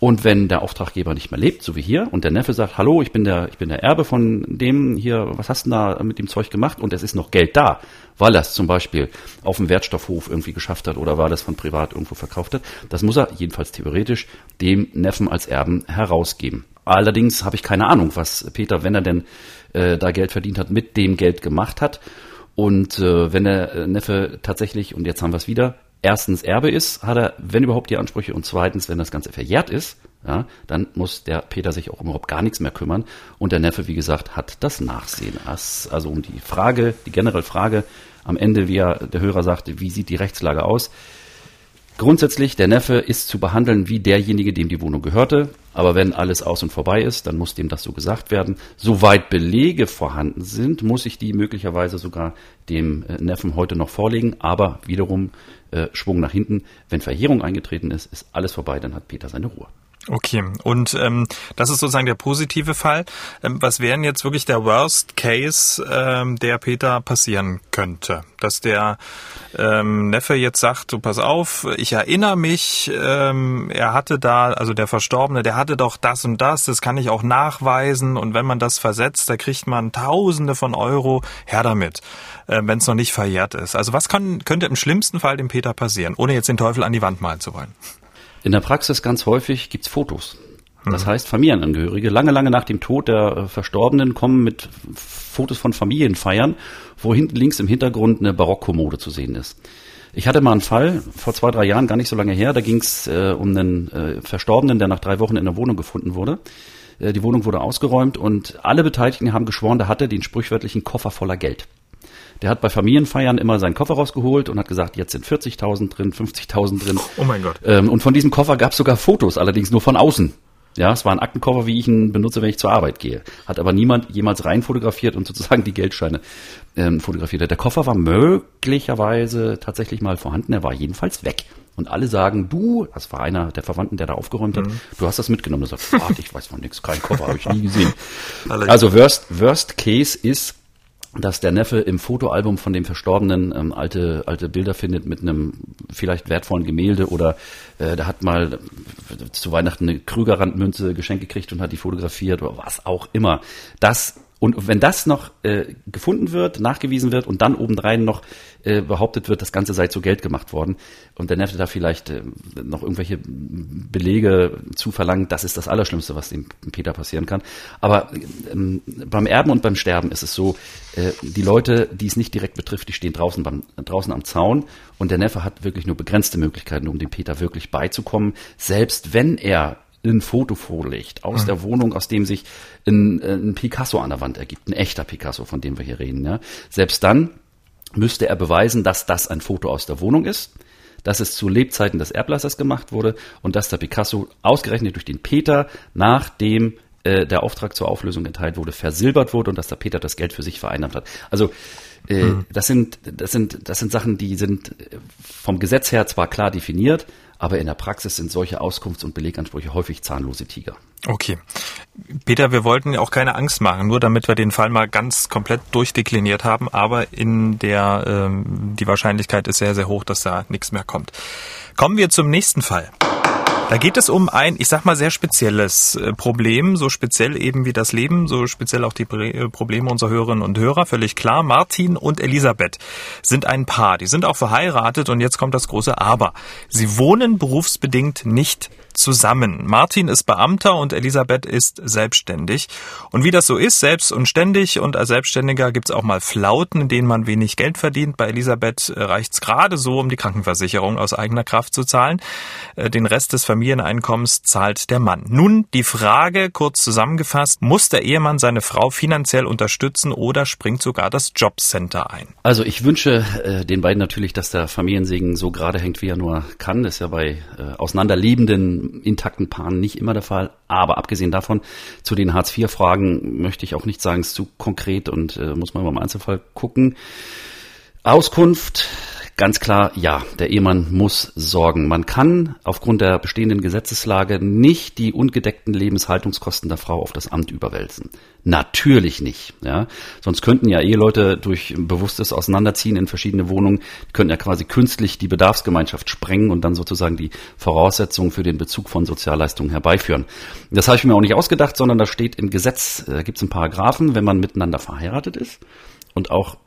Und wenn der Auftraggeber nicht mehr lebt, so wie hier, und der Neffe sagt, hallo, ich bin der, ich bin der Erbe von dem hier, was hast du da mit dem Zeug gemacht? Und es ist noch Geld da, weil er es zum Beispiel auf dem Wertstoffhof irgendwie geschafft hat oder weil er es von privat irgendwo verkauft hat. Das muss er jedenfalls theoretisch dem Neffen als Erben herausgeben. Allerdings habe ich keine Ahnung, was Peter, wenn er denn äh, da Geld verdient hat, mit dem Geld gemacht hat. Und äh, wenn der äh, Neffe tatsächlich, und jetzt haben wir es wieder, erstens Erbe ist, hat er, wenn überhaupt, die Ansprüche und zweitens, wenn das Ganze verjährt ist, ja, dann muss der Peter sich auch überhaupt gar nichts mehr kümmern. Und der Neffe, wie gesagt, hat das Nachsehen. Also um die Frage, die generelle Frage am Ende, wie er, der Hörer sagte, wie sieht die Rechtslage aus? Grundsätzlich, der Neffe ist zu behandeln wie derjenige, dem die Wohnung gehörte. Aber wenn alles aus und vorbei ist, dann muss dem das so gesagt werden. Soweit Belege vorhanden sind, muss ich die möglicherweise sogar dem äh, Neffen heute noch vorlegen. Aber wiederum äh, Schwung nach hinten. Wenn Verjährung eingetreten ist, ist alles vorbei, dann hat Peter seine Ruhe. Okay, und ähm, das ist sozusagen der positive Fall. Ähm, was wäre jetzt wirklich der Worst Case, ähm, der Peter passieren könnte? Dass der ähm, Neffe jetzt sagt, so pass auf, ich erinnere mich, ähm, er hatte da, also der Verstorbene, der hatte doch das und das, das kann ich auch nachweisen und wenn man das versetzt, da kriegt man Tausende von Euro, her damit, äh, wenn es noch nicht verjährt ist. Also was kann, könnte im schlimmsten Fall dem Peter passieren, ohne jetzt den Teufel an die Wand malen zu wollen? In der Praxis ganz häufig gibt's Fotos. Das heißt, Familienangehörige, lange, lange nach dem Tod der äh, Verstorbenen, kommen mit Fotos von Familienfeiern, wo hinten links im Hintergrund eine Barockkommode zu sehen ist. Ich hatte mal einen Fall vor zwei, drei Jahren, gar nicht so lange her, da ging's äh, um einen äh, Verstorbenen, der nach drei Wochen in der Wohnung gefunden wurde. Äh, die Wohnung wurde ausgeräumt und alle Beteiligten haben geschworen, da hatte den sprichwörtlichen Koffer voller Geld. Der hat bei Familienfeiern immer seinen Koffer rausgeholt und hat gesagt, jetzt sind 40.000 drin, 50.000 drin. Oh mein Gott. Ähm, und von diesem Koffer gab es sogar Fotos, allerdings nur von außen. Ja, es war ein Aktenkoffer, wie ich ihn benutze, wenn ich zur Arbeit gehe. Hat aber niemand jemals rein fotografiert und sozusagen die Geldscheine ähm, fotografiert. Der Koffer war möglicherweise tatsächlich mal vorhanden, er war jedenfalls weg. Und alle sagen, du, das war einer der Verwandten, der da aufgeräumt hat, du hast das mitgenommen. Du sagst, warte, ich weiß von nichts, kein Koffer, habe ich nie gesehen. Also worst, worst case ist, dass der Neffe im Fotoalbum von dem Verstorbenen ähm, alte alte Bilder findet mit einem vielleicht wertvollen Gemälde oder äh, der hat mal zu Weihnachten eine Krügerrandmünze geschenkt gekriegt und hat die fotografiert oder was auch immer. Das und wenn das noch äh, gefunden wird, nachgewiesen wird und dann obendrein noch äh, behauptet wird, das Ganze sei zu Geld gemacht worden und der Neffe da vielleicht äh, noch irgendwelche Belege zu verlangen, das ist das Allerschlimmste, was dem Peter passieren kann. Aber ähm, beim Erben und beim Sterben ist es so, äh, die Leute, die es nicht direkt betrifft, die stehen draußen, beim, draußen am Zaun und der Neffe hat wirklich nur begrenzte Möglichkeiten, um dem Peter wirklich beizukommen, selbst wenn er ein Foto vorlegt aus mhm. der Wohnung, aus dem sich ein, ein Picasso an der Wand ergibt, ein echter Picasso, von dem wir hier reden. Ja. Selbst dann müsste er beweisen, dass das ein Foto aus der Wohnung ist, dass es zu Lebzeiten des Erblassers gemacht wurde und dass der Picasso ausgerechnet durch den Peter, nachdem äh, der Auftrag zur Auflösung erteilt wurde, versilbert wurde und dass der Peter das Geld für sich vereinnahmt hat. Also äh, mhm. das sind das sind das sind Sachen, die sind vom Gesetz her zwar klar definiert, aber in der Praxis sind solche Auskunfts- und Belegansprüche häufig zahnlose Tiger. Okay. Peter, wir wollten auch keine Angst machen, nur damit wir den Fall mal ganz komplett durchdekliniert haben, aber in der ähm, die Wahrscheinlichkeit ist sehr, sehr hoch, dass da nichts mehr kommt. Kommen wir zum nächsten Fall. Da geht es um ein, ich sag mal, sehr spezielles äh, Problem, so speziell eben wie das Leben, so speziell auch die äh, Probleme unserer Hörerinnen und Hörer, völlig klar. Martin und Elisabeth sind ein Paar, die sind auch verheiratet und jetzt kommt das große Aber. Sie wohnen berufsbedingt nicht zusammen. Martin ist Beamter und Elisabeth ist selbstständig. Und wie das so ist, selbst und ständig und als Selbstständiger gibt's auch mal Flauten, in denen man wenig Geld verdient. Bei Elisabeth reicht's gerade so, um die Krankenversicherung aus eigener Kraft zu zahlen. Äh, den Rest des Familieneinkommens zahlt der Mann. Nun die Frage, kurz zusammengefasst, muss der Ehemann seine Frau finanziell unterstützen oder springt sogar das Jobcenter ein? Also ich wünsche äh, den beiden natürlich, dass der Familiensegen so gerade hängt, wie er nur kann. Das ist ja bei äh, auseinanderlebenden intakten Paaren nicht immer der Fall. Aber abgesehen davon, zu den Hartz-IV-Fragen möchte ich auch nicht sagen, es ist zu konkret und äh, muss man beim Einzelfall gucken. Auskunft Ganz klar, ja, der Ehemann muss sorgen. Man kann aufgrund der bestehenden Gesetzeslage nicht die ungedeckten Lebenshaltungskosten der Frau auf das Amt überwälzen. Natürlich nicht. Ja. Sonst könnten ja Eheleute durch bewusstes Auseinanderziehen in verschiedene Wohnungen, könnten ja quasi künstlich die Bedarfsgemeinschaft sprengen und dann sozusagen die Voraussetzungen für den Bezug von Sozialleistungen herbeiführen. Das habe ich mir auch nicht ausgedacht, sondern da steht im Gesetz, da gibt es einen Paragraphen, wenn man miteinander verheiratet ist und auch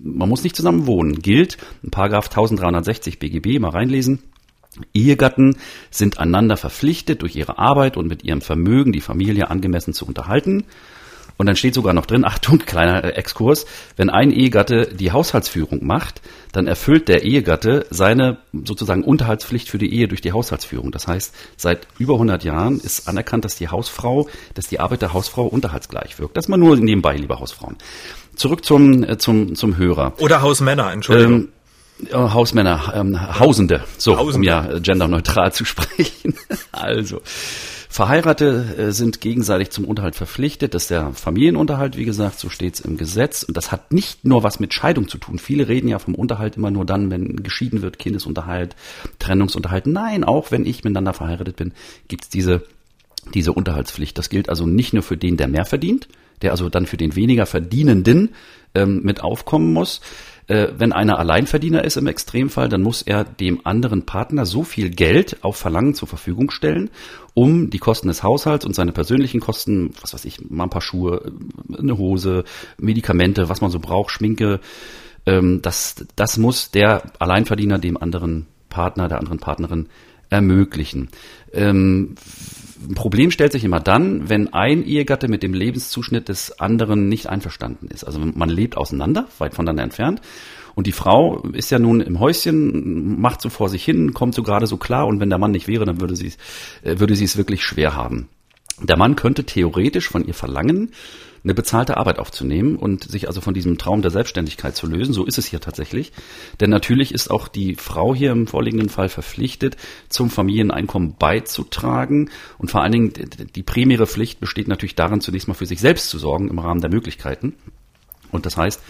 man muss nicht zusammen wohnen, gilt, Paragraph 1360 BGB, mal reinlesen, Ehegatten sind einander verpflichtet, durch ihre Arbeit und mit ihrem Vermögen die Familie angemessen zu unterhalten. Und dann steht sogar noch drin, Achtung, kleiner äh, Exkurs, wenn ein Ehegatte die Haushaltsführung macht, dann erfüllt der Ehegatte seine sozusagen Unterhaltspflicht für die Ehe durch die Haushaltsführung. Das heißt, seit über 100 Jahren ist anerkannt, dass die Hausfrau, dass die Arbeit der Hausfrau unterhaltsgleich wirkt. Das mal nur nebenbei, liebe Hausfrauen. Zurück zum, äh, zum, zum Hörer. Oder Hausmänner, Entschuldigung. Ähm, Hausmänner, ähm, Hausende, so, Hausende. um ja genderneutral zu sprechen. also, Verheiratete äh, sind gegenseitig zum Unterhalt verpflichtet. Das ist der Familienunterhalt, wie gesagt, so steht es im Gesetz. Und das hat nicht nur was mit Scheidung zu tun. Viele reden ja vom Unterhalt immer nur dann, wenn geschieden wird, Kindesunterhalt, Trennungsunterhalt. Nein, auch wenn ich miteinander verheiratet bin, gibt es diese diese Unterhaltspflicht. Das gilt also nicht nur für den, der mehr verdient, der also dann für den weniger Verdienenden ähm, mit aufkommen muss. Äh, wenn einer Alleinverdiener ist im Extremfall, dann muss er dem anderen Partner so viel Geld auf Verlangen zur Verfügung stellen, um die Kosten des Haushalts und seine persönlichen Kosten, was weiß ich, mal ein paar Schuhe, eine Hose, Medikamente, was man so braucht, Schminke, ähm, das, das muss der Alleinverdiener dem anderen Partner, der anderen Partnerin ermöglichen. Ähm, Problem stellt sich immer dann, wenn ein Ehegatte mit dem Lebenszuschnitt des anderen nicht einverstanden ist. Also man lebt auseinander, weit voneinander entfernt. Und die Frau ist ja nun im Häuschen, macht so vor sich hin, kommt so gerade so klar. Und wenn der Mann nicht wäre, dann würde sie, äh, würde sie es wirklich schwer haben. Der Mann könnte theoretisch von ihr verlangen, eine bezahlte Arbeit aufzunehmen und sich also von diesem Traum der Selbstständigkeit zu lösen. So ist es hier tatsächlich. Denn natürlich ist auch die Frau hier im vorliegenden Fall verpflichtet, zum Familieneinkommen beizutragen. Und vor allen Dingen die primäre Pflicht besteht natürlich darin, zunächst mal für sich selbst zu sorgen im Rahmen der Möglichkeiten. Und das heißt,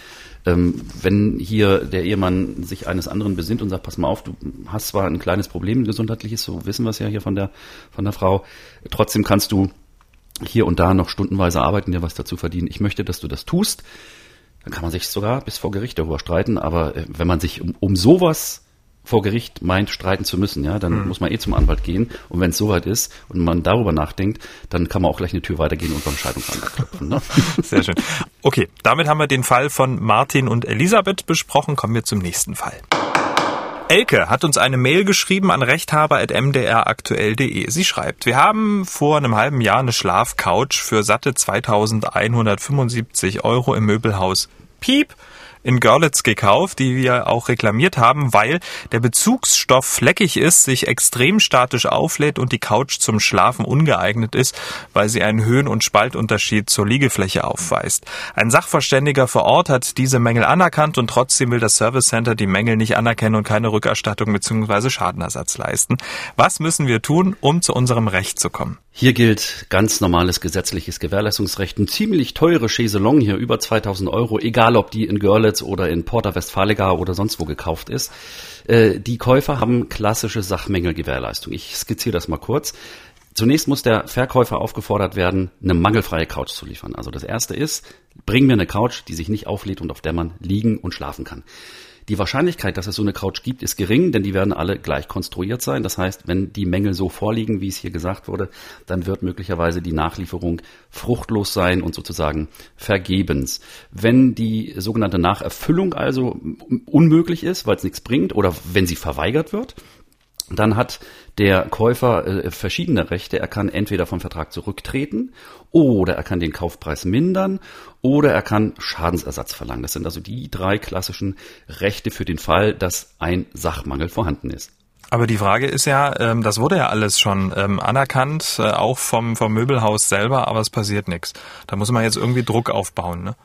ähm, wenn hier der Ehemann sich eines anderen besinnt und sagt, pass mal auf, du hast zwar ein kleines Problem, gesundheitliches, so wissen wir es ja hier von der, von der Frau, trotzdem kannst du hier und da noch stundenweise arbeiten, dir was dazu verdienen. Ich möchte, dass du das tust. Dann kann man sich sogar bis vor Gericht darüber streiten. Aber äh, wenn man sich um, um sowas vor Gericht meint, streiten zu müssen, ja, dann mhm. muss man eh zum Anwalt gehen. Und wenn es soweit ist und man darüber nachdenkt, dann kann man auch gleich eine Tür weitergehen und beim Scheidungsanwalt klopfen. Ne? Sehr schön. Okay, damit haben wir den Fall von Martin und Elisabeth besprochen. Kommen wir zum nächsten Fall. Elke hat uns eine Mail geschrieben an rechthaber.mdraktuell.de. Sie schreibt, wir haben vor einem halben Jahr eine Schlafcouch für satte 2175 Euro im Möbelhaus Piep in Görlitz gekauft, die wir auch reklamiert haben, weil der Bezugsstoff fleckig ist, sich extrem statisch auflädt und die Couch zum Schlafen ungeeignet ist, weil sie einen Höhen- und Spaltunterschied zur Liegefläche aufweist. Ein Sachverständiger vor Ort hat diese Mängel anerkannt und trotzdem will das Service Center die Mängel nicht anerkennen und keine Rückerstattung bzw. Schadenersatz leisten. Was müssen wir tun, um zu unserem Recht zu kommen? Hier gilt ganz normales gesetzliches Gewährleistungsrecht. Ein ziemlich teure Chaiselong hier, über 2000 Euro, egal ob die in Görlitz oder in Porta Westfalica oder sonst wo gekauft ist. Äh, die Käufer haben klassische Sachmängelgewährleistung. Ich skizziere das mal kurz. Zunächst muss der Verkäufer aufgefordert werden, eine mangelfreie Couch zu liefern. Also das erste ist, bring mir eine Couch, die sich nicht auflädt und auf der man liegen und schlafen kann. Die Wahrscheinlichkeit, dass es so eine Couch gibt, ist gering, denn die werden alle gleich konstruiert sein. Das heißt, wenn die Mängel so vorliegen, wie es hier gesagt wurde, dann wird möglicherweise die Nachlieferung fruchtlos sein und sozusagen vergebens. Wenn die sogenannte Nacherfüllung also unmöglich ist, weil es nichts bringt, oder wenn sie verweigert wird, dann hat der Käufer äh, verschiedene Rechte. Er kann entweder vom Vertrag zurücktreten oder er kann den Kaufpreis mindern oder er kann Schadensersatz verlangen. Das sind also die drei klassischen Rechte für den Fall, dass ein Sachmangel vorhanden ist. Aber die Frage ist ja, ähm, das wurde ja alles schon ähm, anerkannt, äh, auch vom, vom Möbelhaus selber, aber es passiert nichts. Da muss man jetzt irgendwie Druck aufbauen, ne?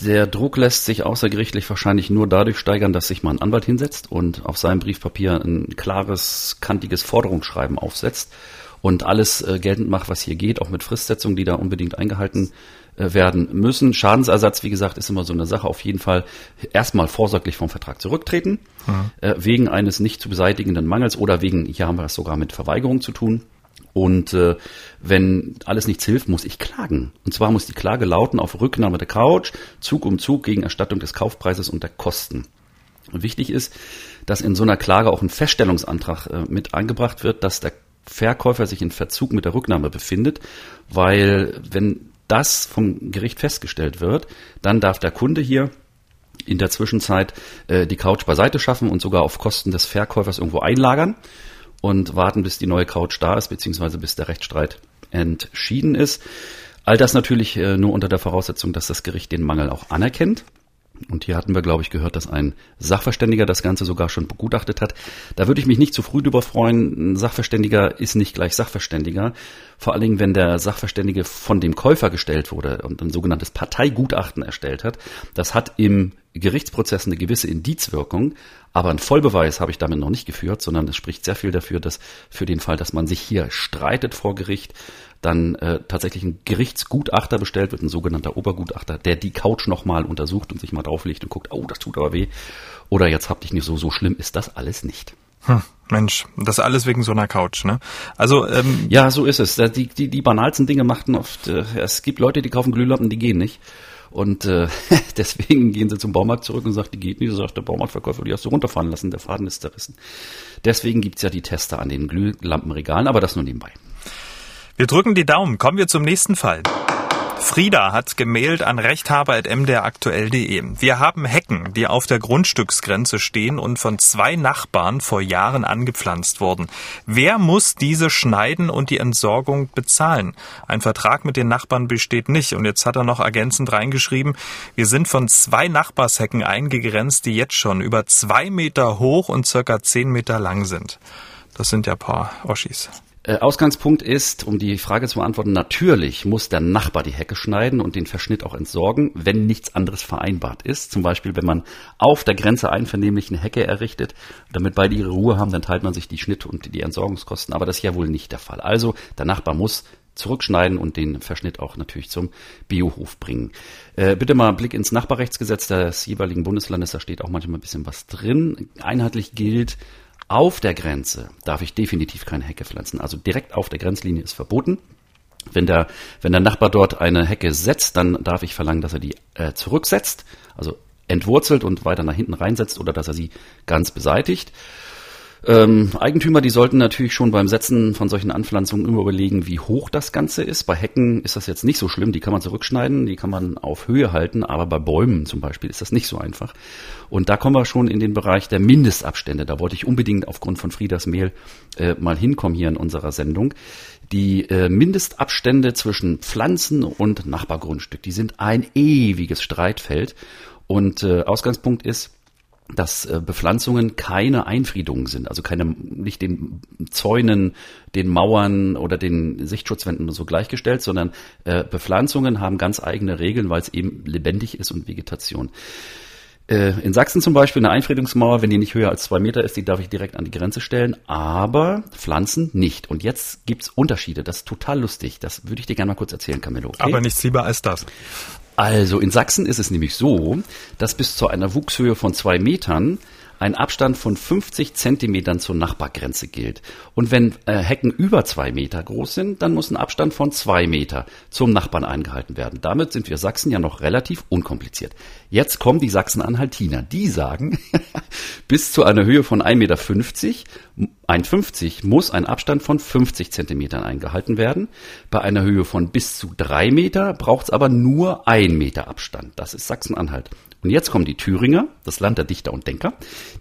Der Druck lässt sich außergerichtlich wahrscheinlich nur dadurch steigern, dass sich mal ein Anwalt hinsetzt und auf seinem Briefpapier ein klares, kantiges Forderungsschreiben aufsetzt und alles äh, geltend macht, was hier geht, auch mit Fristsetzungen, die da unbedingt eingehalten äh, werden müssen. Schadensersatz, wie gesagt, ist immer so eine Sache. Auf jeden Fall erstmal vorsorglich vom Vertrag zurücktreten, mhm. äh, wegen eines nicht zu beseitigenden Mangels oder wegen, hier haben wir es sogar mit Verweigerung zu tun. Und äh, wenn alles nichts hilft, muss ich klagen. Und zwar muss die Klage lauten auf Rücknahme der Couch, Zug um Zug gegen Erstattung des Kaufpreises und der Kosten. Und wichtig ist, dass in so einer Klage auch ein Feststellungsantrag äh, mit eingebracht wird, dass der Verkäufer sich in Verzug mit der Rücknahme befindet, weil wenn das vom Gericht festgestellt wird, dann darf der Kunde hier in der Zwischenzeit äh, die Couch beiseite schaffen und sogar auf Kosten des Verkäufers irgendwo einlagern und warten, bis die neue Couch da ist, beziehungsweise bis der Rechtsstreit entschieden ist. All das natürlich äh, nur unter der Voraussetzung, dass das Gericht den Mangel auch anerkennt. Und hier hatten wir, glaube ich, gehört, dass ein Sachverständiger das Ganze sogar schon begutachtet hat. Da würde ich mich nicht zu früh drüber freuen. Ein Sachverständiger ist nicht gleich Sachverständiger. Vor allen Dingen, wenn der Sachverständige von dem Käufer gestellt wurde und ein sogenanntes Parteigutachten erstellt hat. Das hat im Gerichtsprozess eine gewisse Indizwirkung, aber ein Vollbeweis habe ich damit noch nicht geführt, sondern es spricht sehr viel dafür, dass für den Fall, dass man sich hier streitet vor Gericht, dann äh, tatsächlich ein Gerichtsgutachter bestellt wird, ein sogenannter Obergutachter, der die Couch nochmal untersucht und sich mal drauflegt und guckt, oh, das tut aber weh. Oder jetzt habt ich nicht so, so schlimm ist das alles nicht. Hm. Mensch, das alles wegen so einer Couch, ne? Also ähm, ja, so ist es. Die, die, die banalsten Dinge machten oft. Äh, es gibt Leute, die kaufen Glühlampen, die gehen nicht. Und äh, deswegen gehen sie zum Baumarkt zurück und sagen, die geht nicht. So sagt der Baumarktverkäufer, die hast du runterfahren lassen, der Faden ist zerrissen. Deswegen gibt's ja die Tester an den Glühlampenregalen, aber das nur nebenbei. Wir drücken die Daumen. Kommen wir zum nächsten Fall. Frieda hat gemailt an rechthaber.mdraktuell.de. Wir haben Hecken, die auf der Grundstücksgrenze stehen und von zwei Nachbarn vor Jahren angepflanzt wurden. Wer muss diese schneiden und die Entsorgung bezahlen? Ein Vertrag mit den Nachbarn besteht nicht. Und jetzt hat er noch ergänzend reingeschrieben, wir sind von zwei Nachbarshecken eingegrenzt, die jetzt schon über zwei Meter hoch und circa zehn Meter lang sind. Das sind ja paar Oschis. Äh, Ausgangspunkt ist, um die Frage zu beantworten, natürlich muss der Nachbar die Hecke schneiden und den Verschnitt auch entsorgen, wenn nichts anderes vereinbart ist. Zum Beispiel, wenn man auf der Grenze einvernehmlich eine Hecke errichtet, damit beide ihre Ruhe haben, dann teilt man sich die Schnitt und die Entsorgungskosten. Aber das ist ja wohl nicht der Fall. Also der Nachbar muss zurückschneiden und den Verschnitt auch natürlich zum Biohof bringen. Äh, bitte mal einen Blick ins Nachbarrechtsgesetz des jeweiligen Bundeslandes, da steht auch manchmal ein bisschen was drin. Einheitlich gilt, auf der Grenze darf ich definitiv keine Hecke pflanzen. Also direkt auf der Grenzlinie ist verboten. Wenn der, wenn der Nachbar dort eine Hecke setzt, dann darf ich verlangen, dass er die äh, zurücksetzt, also entwurzelt und weiter nach hinten reinsetzt oder dass er sie ganz beseitigt. Ähm, Eigentümer, die sollten natürlich schon beim Setzen von solchen Anpflanzungen immer überlegen, wie hoch das Ganze ist. Bei Hecken ist das jetzt nicht so schlimm, die kann man zurückschneiden, die kann man auf Höhe halten, aber bei Bäumen zum Beispiel ist das nicht so einfach. Und da kommen wir schon in den Bereich der Mindestabstände. Da wollte ich unbedingt aufgrund von Friedas Mail äh, mal hinkommen hier in unserer Sendung. Die äh, Mindestabstände zwischen Pflanzen und Nachbargrundstück, die sind ein ewiges Streitfeld. Und äh, Ausgangspunkt ist, dass äh, Bepflanzungen keine Einfriedungen sind, also keine nicht den Zäunen, den Mauern oder den Sichtschutzwänden so gleichgestellt, sondern äh, Bepflanzungen haben ganz eigene Regeln, weil es eben lebendig ist und Vegetation. Äh, in Sachsen zum Beispiel eine Einfriedungsmauer, wenn die nicht höher als zwei Meter ist, die darf ich direkt an die Grenze stellen, aber Pflanzen nicht. Und jetzt gibt's Unterschiede, das ist total lustig. Das würde ich dir gerne mal kurz erzählen, Camillo. Okay? Aber nichts lieber als das. Also in Sachsen ist es nämlich so, dass bis zu einer Wuchshöhe von zwei Metern ein Abstand von 50 Zentimetern zur Nachbargrenze gilt. Und wenn äh, Hecken über zwei Meter groß sind, dann muss ein Abstand von zwei Meter zum Nachbarn eingehalten werden. Damit sind wir Sachsen ja noch relativ unkompliziert. Jetzt kommen die Sachsen-Anhaltiner. Die sagen, bis zu einer Höhe von 1,50 Meter, 1,50 muss ein Abstand von 50 Zentimetern eingehalten werden. Bei einer Höhe von bis zu drei Meter braucht es aber nur ein Meter Abstand. Das ist Sachsen-Anhalt. Und jetzt kommen die Thüringer, das Land der Dichter und Denker.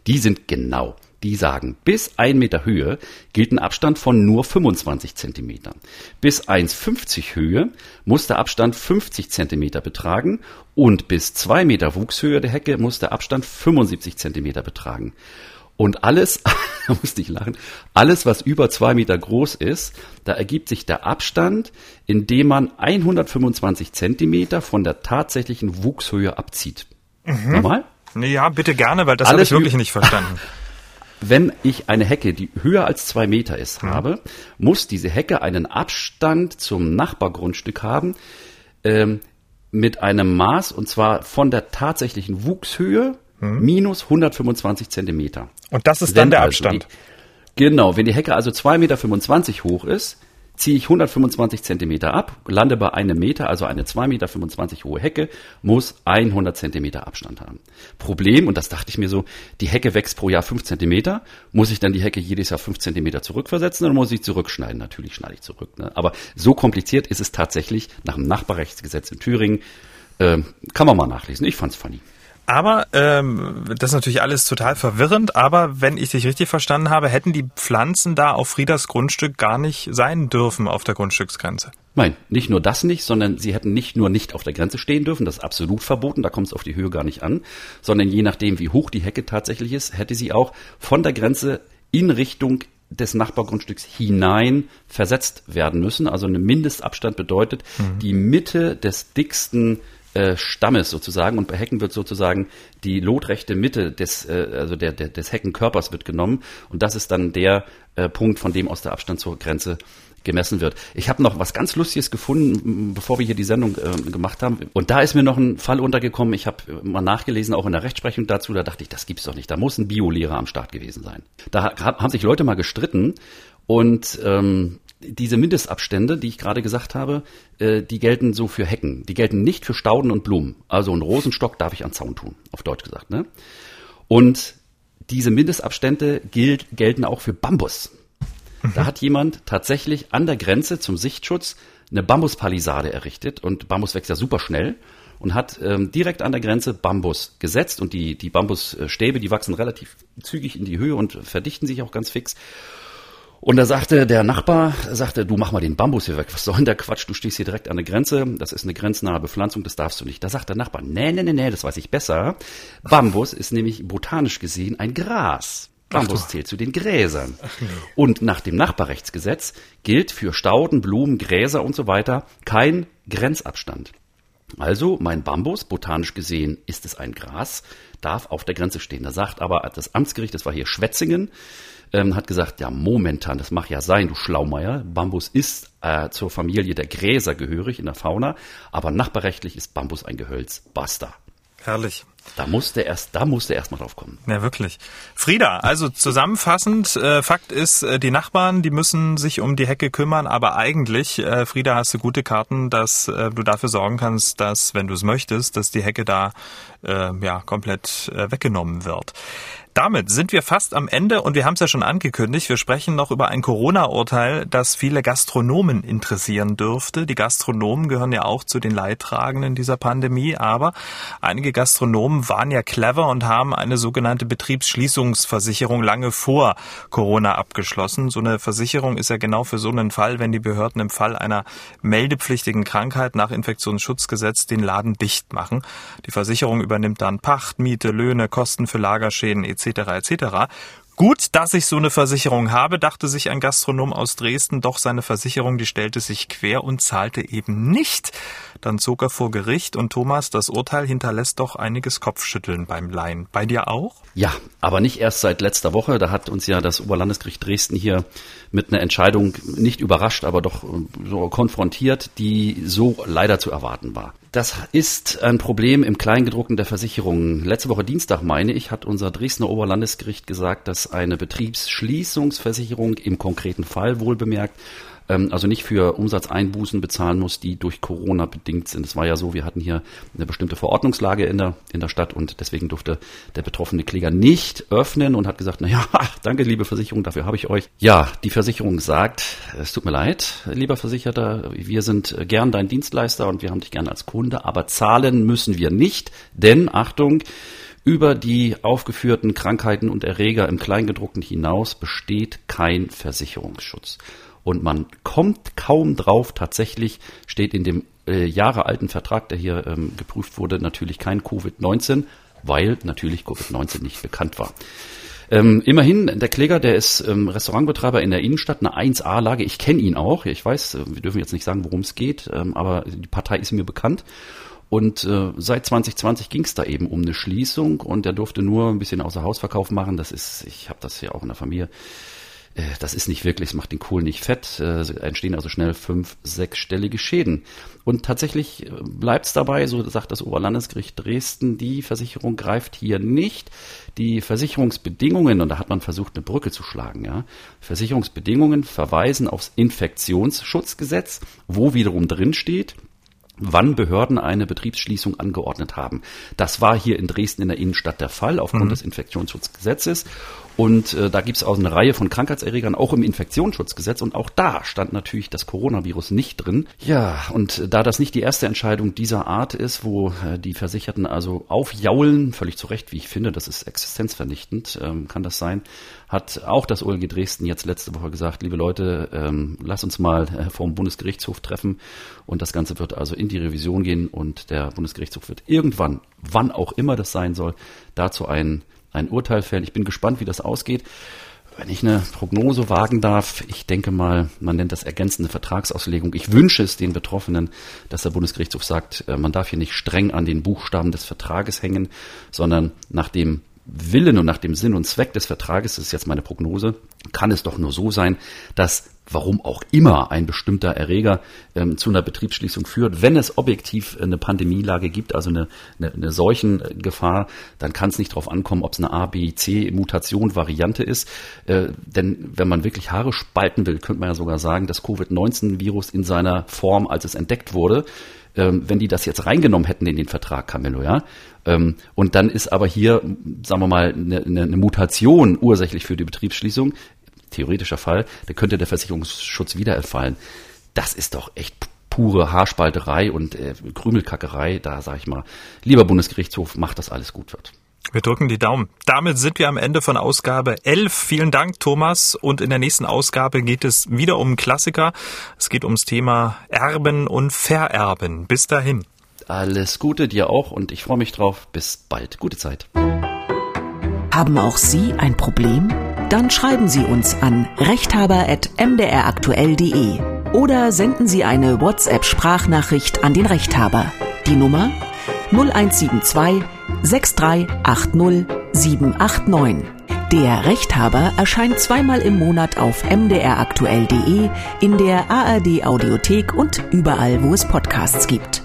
Die sind genau. Die sagen, bis ein Meter Höhe gilt ein Abstand von nur 25 Zentimeter. Bis 1,50 Höhe muss der Abstand 50 Zentimeter betragen und bis zwei Meter Wuchshöhe der Hecke muss der Abstand 75 Zentimeter betragen. Und alles, da musste ich lachen, alles, was über zwei Meter groß ist, da ergibt sich der Abstand, indem man 125 Zentimeter von der tatsächlichen Wuchshöhe abzieht. Mhm. Nochmal? Ja, bitte gerne, weil das habe ich wirklich nicht verstanden. Wenn ich eine Hecke, die höher als zwei Meter ist, mhm. habe, muss diese Hecke einen Abstand zum Nachbargrundstück haben ähm, mit einem Maß, und zwar von der tatsächlichen Wuchshöhe mhm. minus 125 Zentimeter. Und das ist dann der also Abstand. Die, genau, wenn die Hecke also 2,25 Meter hoch ist, ziehe ich 125 Zentimeter ab, lande bei einem Meter, also eine 2,25 Meter hohe Hecke, muss 100 Zentimeter Abstand haben. Problem, und das dachte ich mir so, die Hecke wächst pro Jahr 5 Zentimeter, muss ich dann die Hecke jedes Jahr 5 Zentimeter zurückversetzen oder muss ich zurückschneiden? Natürlich schneide ich zurück. Ne? Aber so kompliziert ist es tatsächlich nach dem Nachbarrechtsgesetz in Thüringen. Äh, kann man mal nachlesen. Ich fand's funny. Aber ähm, das ist natürlich alles total verwirrend. Aber wenn ich dich richtig verstanden habe, hätten die Pflanzen da auf Friedas Grundstück gar nicht sein dürfen auf der Grundstücksgrenze. Nein, nicht nur das nicht, sondern sie hätten nicht nur nicht auf der Grenze stehen dürfen, das ist absolut verboten, da kommt es auf die Höhe gar nicht an, sondern je nachdem, wie hoch die Hecke tatsächlich ist, hätte sie auch von der Grenze in Richtung des Nachbargrundstücks hinein versetzt werden müssen. Also ein Mindestabstand bedeutet, mhm. die Mitte des dicksten äh, Stammes sozusagen und bei Hecken wird sozusagen die lotrechte Mitte des, äh, also der, der, des Heckenkörpers wird genommen und das ist dann der äh, Punkt, von dem aus der Abstand zur Grenze gemessen wird. Ich habe noch was ganz Lustiges gefunden, bevor wir hier die Sendung äh, gemacht haben. Und da ist mir noch ein Fall untergekommen. Ich habe mal nachgelesen, auch in der Rechtsprechung dazu. Da dachte ich, das gibt's doch nicht. Da muss ein Biolehrer am Start gewesen sein. Da haben sich Leute mal gestritten und ähm, diese Mindestabstände, die ich gerade gesagt habe, äh, die gelten so für Hecken. Die gelten nicht für Stauden und Blumen. Also ein Rosenstock darf ich an Zaun tun, auf Deutsch gesagt. Ne? Und diese Mindestabstände gilt, gelten auch für Bambus. Da hat jemand tatsächlich an der Grenze zum Sichtschutz eine Bambuspalisade errichtet und Bambus wächst ja super schnell und hat ähm, direkt an der Grenze Bambus gesetzt und die, die Bambusstäbe, die wachsen relativ zügig in die Höhe und verdichten sich auch ganz fix. Und da sagte der Nachbar, sagte, du mach mal den Bambus hier weg. Was soll denn der Quatsch? Du stehst hier direkt an der Grenze. Das ist eine grenznahe Bepflanzung, das darfst du nicht. Da sagt der Nachbar, nee, nee, nee, nee, das weiß ich besser. Bambus ist nämlich botanisch gesehen ein Gras. Bambus zählt zu den Gräsern. Nee. Und nach dem Nachbarrechtsgesetz gilt für Stauden, Blumen, Gräser und so weiter kein Grenzabstand. Also mein Bambus, botanisch gesehen ist es ein Gras, darf auf der Grenze stehen. Da sagt aber das Amtsgericht, das war hier Schwetzingen, ähm, hat gesagt, ja momentan, das mag ja sein, du Schlaumeier, Bambus ist äh, zur Familie der Gräser gehörig in der Fauna, aber nachbarrechtlich ist Bambus ein Gehölz. Basta. Herrlich. Da musste erst, da musste erst mal drauf kommen. Ja, wirklich. Frieda, also zusammenfassend, äh, Fakt ist, äh, die Nachbarn, die müssen sich um die Hecke kümmern, aber eigentlich, äh, Frieda, hast du gute Karten, dass äh, du dafür sorgen kannst, dass, wenn du es möchtest, dass die Hecke da äh, ja komplett äh, weggenommen wird. Damit sind wir fast am Ende und wir haben es ja schon angekündigt. Wir sprechen noch über ein Corona-Urteil, das viele Gastronomen interessieren dürfte. Die Gastronomen gehören ja auch zu den Leidtragenden dieser Pandemie, aber einige Gastronomen waren ja clever und haben eine sogenannte Betriebsschließungsversicherung lange vor Corona abgeschlossen. So eine Versicherung ist ja genau für so einen Fall, wenn die Behörden im Fall einer meldepflichtigen Krankheit nach Infektionsschutzgesetz den Laden dicht machen. Die Versicherung übernimmt dann Pacht, Miete, Löhne, Kosten für Lagerschäden etc etc. etc. Gut, dass ich so eine Versicherung habe, dachte sich ein Gastronom aus Dresden, doch seine Versicherung, die stellte sich quer und zahlte eben nicht. Dann zog er vor Gericht und Thomas, das Urteil hinterlässt doch einiges Kopfschütteln beim Laien. Bei dir auch? Ja, aber nicht erst seit letzter Woche. Da hat uns ja das Oberlandesgericht Dresden hier mit einer Entscheidung nicht überrascht, aber doch so konfrontiert, die so leider zu erwarten war. Das ist ein Problem im Kleingedruckten der Versicherungen. Letzte Woche Dienstag, meine ich, hat unser Dresdner Oberlandesgericht gesagt, dass eine Betriebsschließungsversicherung im konkreten Fall wohl bemerkt ähm, also nicht für Umsatzeinbußen bezahlen muss, die durch Corona bedingt sind. Es war ja so, wir hatten hier eine bestimmte Verordnungslage in der, in der Stadt und deswegen durfte der betroffene Kläger nicht öffnen und hat gesagt, na ja, danke, liebe Versicherung, dafür habe ich euch. Ja, die Versicherung sagt, es tut mir leid, lieber Versicherter, wir sind gern dein Dienstleister und wir haben dich gern als Kunde, aber zahlen müssen wir nicht, denn Achtung, über die aufgeführten Krankheiten und Erreger im Kleingedruckten hinaus besteht kein Versicherungsschutz und man kommt kaum drauf. Tatsächlich steht in dem äh, jahrealten Vertrag, der hier ähm, geprüft wurde, natürlich kein Covid-19, weil natürlich Covid-19 nicht bekannt war. Ähm, immerhin, der Kläger, der ist ähm, Restaurantbetreiber in der Innenstadt, eine 1A-Lage. Ich kenne ihn auch. Ich weiß, äh, wir dürfen jetzt nicht sagen, worum es geht, ähm, aber die Partei ist mir bekannt. Und äh, seit 2020 ging es da eben um eine Schließung und er durfte nur ein bisschen außer Hausverkauf machen. Das ist, ich habe das ja auch in der Familie das ist nicht wirklich, es macht den Kohl nicht fett, äh, entstehen also schnell fünf, sechsstellige Schäden. Und tatsächlich äh, bleibt es dabei, so sagt das Oberlandesgericht Dresden, die Versicherung greift hier nicht. Die Versicherungsbedingungen, und da hat man versucht, eine Brücke zu schlagen, ja, Versicherungsbedingungen verweisen aufs Infektionsschutzgesetz, wo wiederum drin steht, wann Behörden eine Betriebsschließung angeordnet haben. Das war hier in Dresden in der Innenstadt der Fall aufgrund mhm. des Infektionsschutzgesetzes. Und äh, da gibt es auch eine Reihe von Krankheitserregern, auch im Infektionsschutzgesetz. Und auch da stand natürlich das Coronavirus nicht drin. Ja, und da das nicht die erste Entscheidung dieser Art ist, wo äh, die Versicherten also aufjaulen, völlig zu Recht, wie ich finde, das ist existenzvernichtend, ähm, kann das sein, hat auch das OLG Dresden jetzt letzte Woche gesagt, liebe Leute, ähm, lass uns mal äh, vom Bundesgerichtshof treffen. Und das Ganze wird also in die Revision gehen und der Bundesgerichtshof wird irgendwann, wann auch immer das sein soll, dazu ein ein Urteil fällen. Ich bin gespannt, wie das ausgeht. Wenn ich eine Prognose wagen darf, ich denke mal, man nennt das ergänzende Vertragsauslegung. Ich wünsche es den Betroffenen, dass der Bundesgerichtshof sagt, äh, man darf hier nicht streng an den Buchstaben des Vertrages hängen, sondern nach dem Willen und nach dem Sinn und Zweck des Vertrages, das ist jetzt meine Prognose, kann es doch nur so sein, dass warum auch immer ein bestimmter Erreger ähm, zu einer Betriebsschließung führt. Wenn es objektiv eine Pandemielage gibt, also eine, eine, eine Seuchengefahr, dann kann es nicht darauf ankommen, ob es eine A, B, C Mutation, Variante ist. Äh, denn wenn man wirklich Haare spalten will, könnte man ja sogar sagen, das Covid-19-Virus in seiner Form, als es entdeckt wurde, ähm, wenn die das jetzt reingenommen hätten in den Vertrag, Camillo, ja. Ähm, und dann ist aber hier, sagen wir mal, eine, eine Mutation ursächlich für die Betriebsschließung, theoretischer Fall, da könnte der Versicherungsschutz wieder erfallen. Das ist doch echt pure Haarspalterei und äh, Krümelkackerei. Da sage ich mal, lieber Bundesgerichtshof, macht das alles gut wird. Wir drücken die Daumen. Damit sind wir am Ende von Ausgabe 11. Vielen Dank, Thomas. Und in der nächsten Ausgabe geht es wieder um Klassiker. Es geht ums Thema Erben und Vererben. Bis dahin. Alles Gute dir auch und ich freue mich drauf. Bis bald. Gute Zeit. Haben auch Sie ein Problem? Dann schreiben Sie uns an rechthaber.mdraktuell.de oder senden Sie eine WhatsApp-Sprachnachricht an den Rechthaber. Die Nummer 0172 6380 789. Der Rechthaber erscheint zweimal im Monat auf mdraktuell.de, in der ARD Audiothek und überall, wo es Podcasts gibt.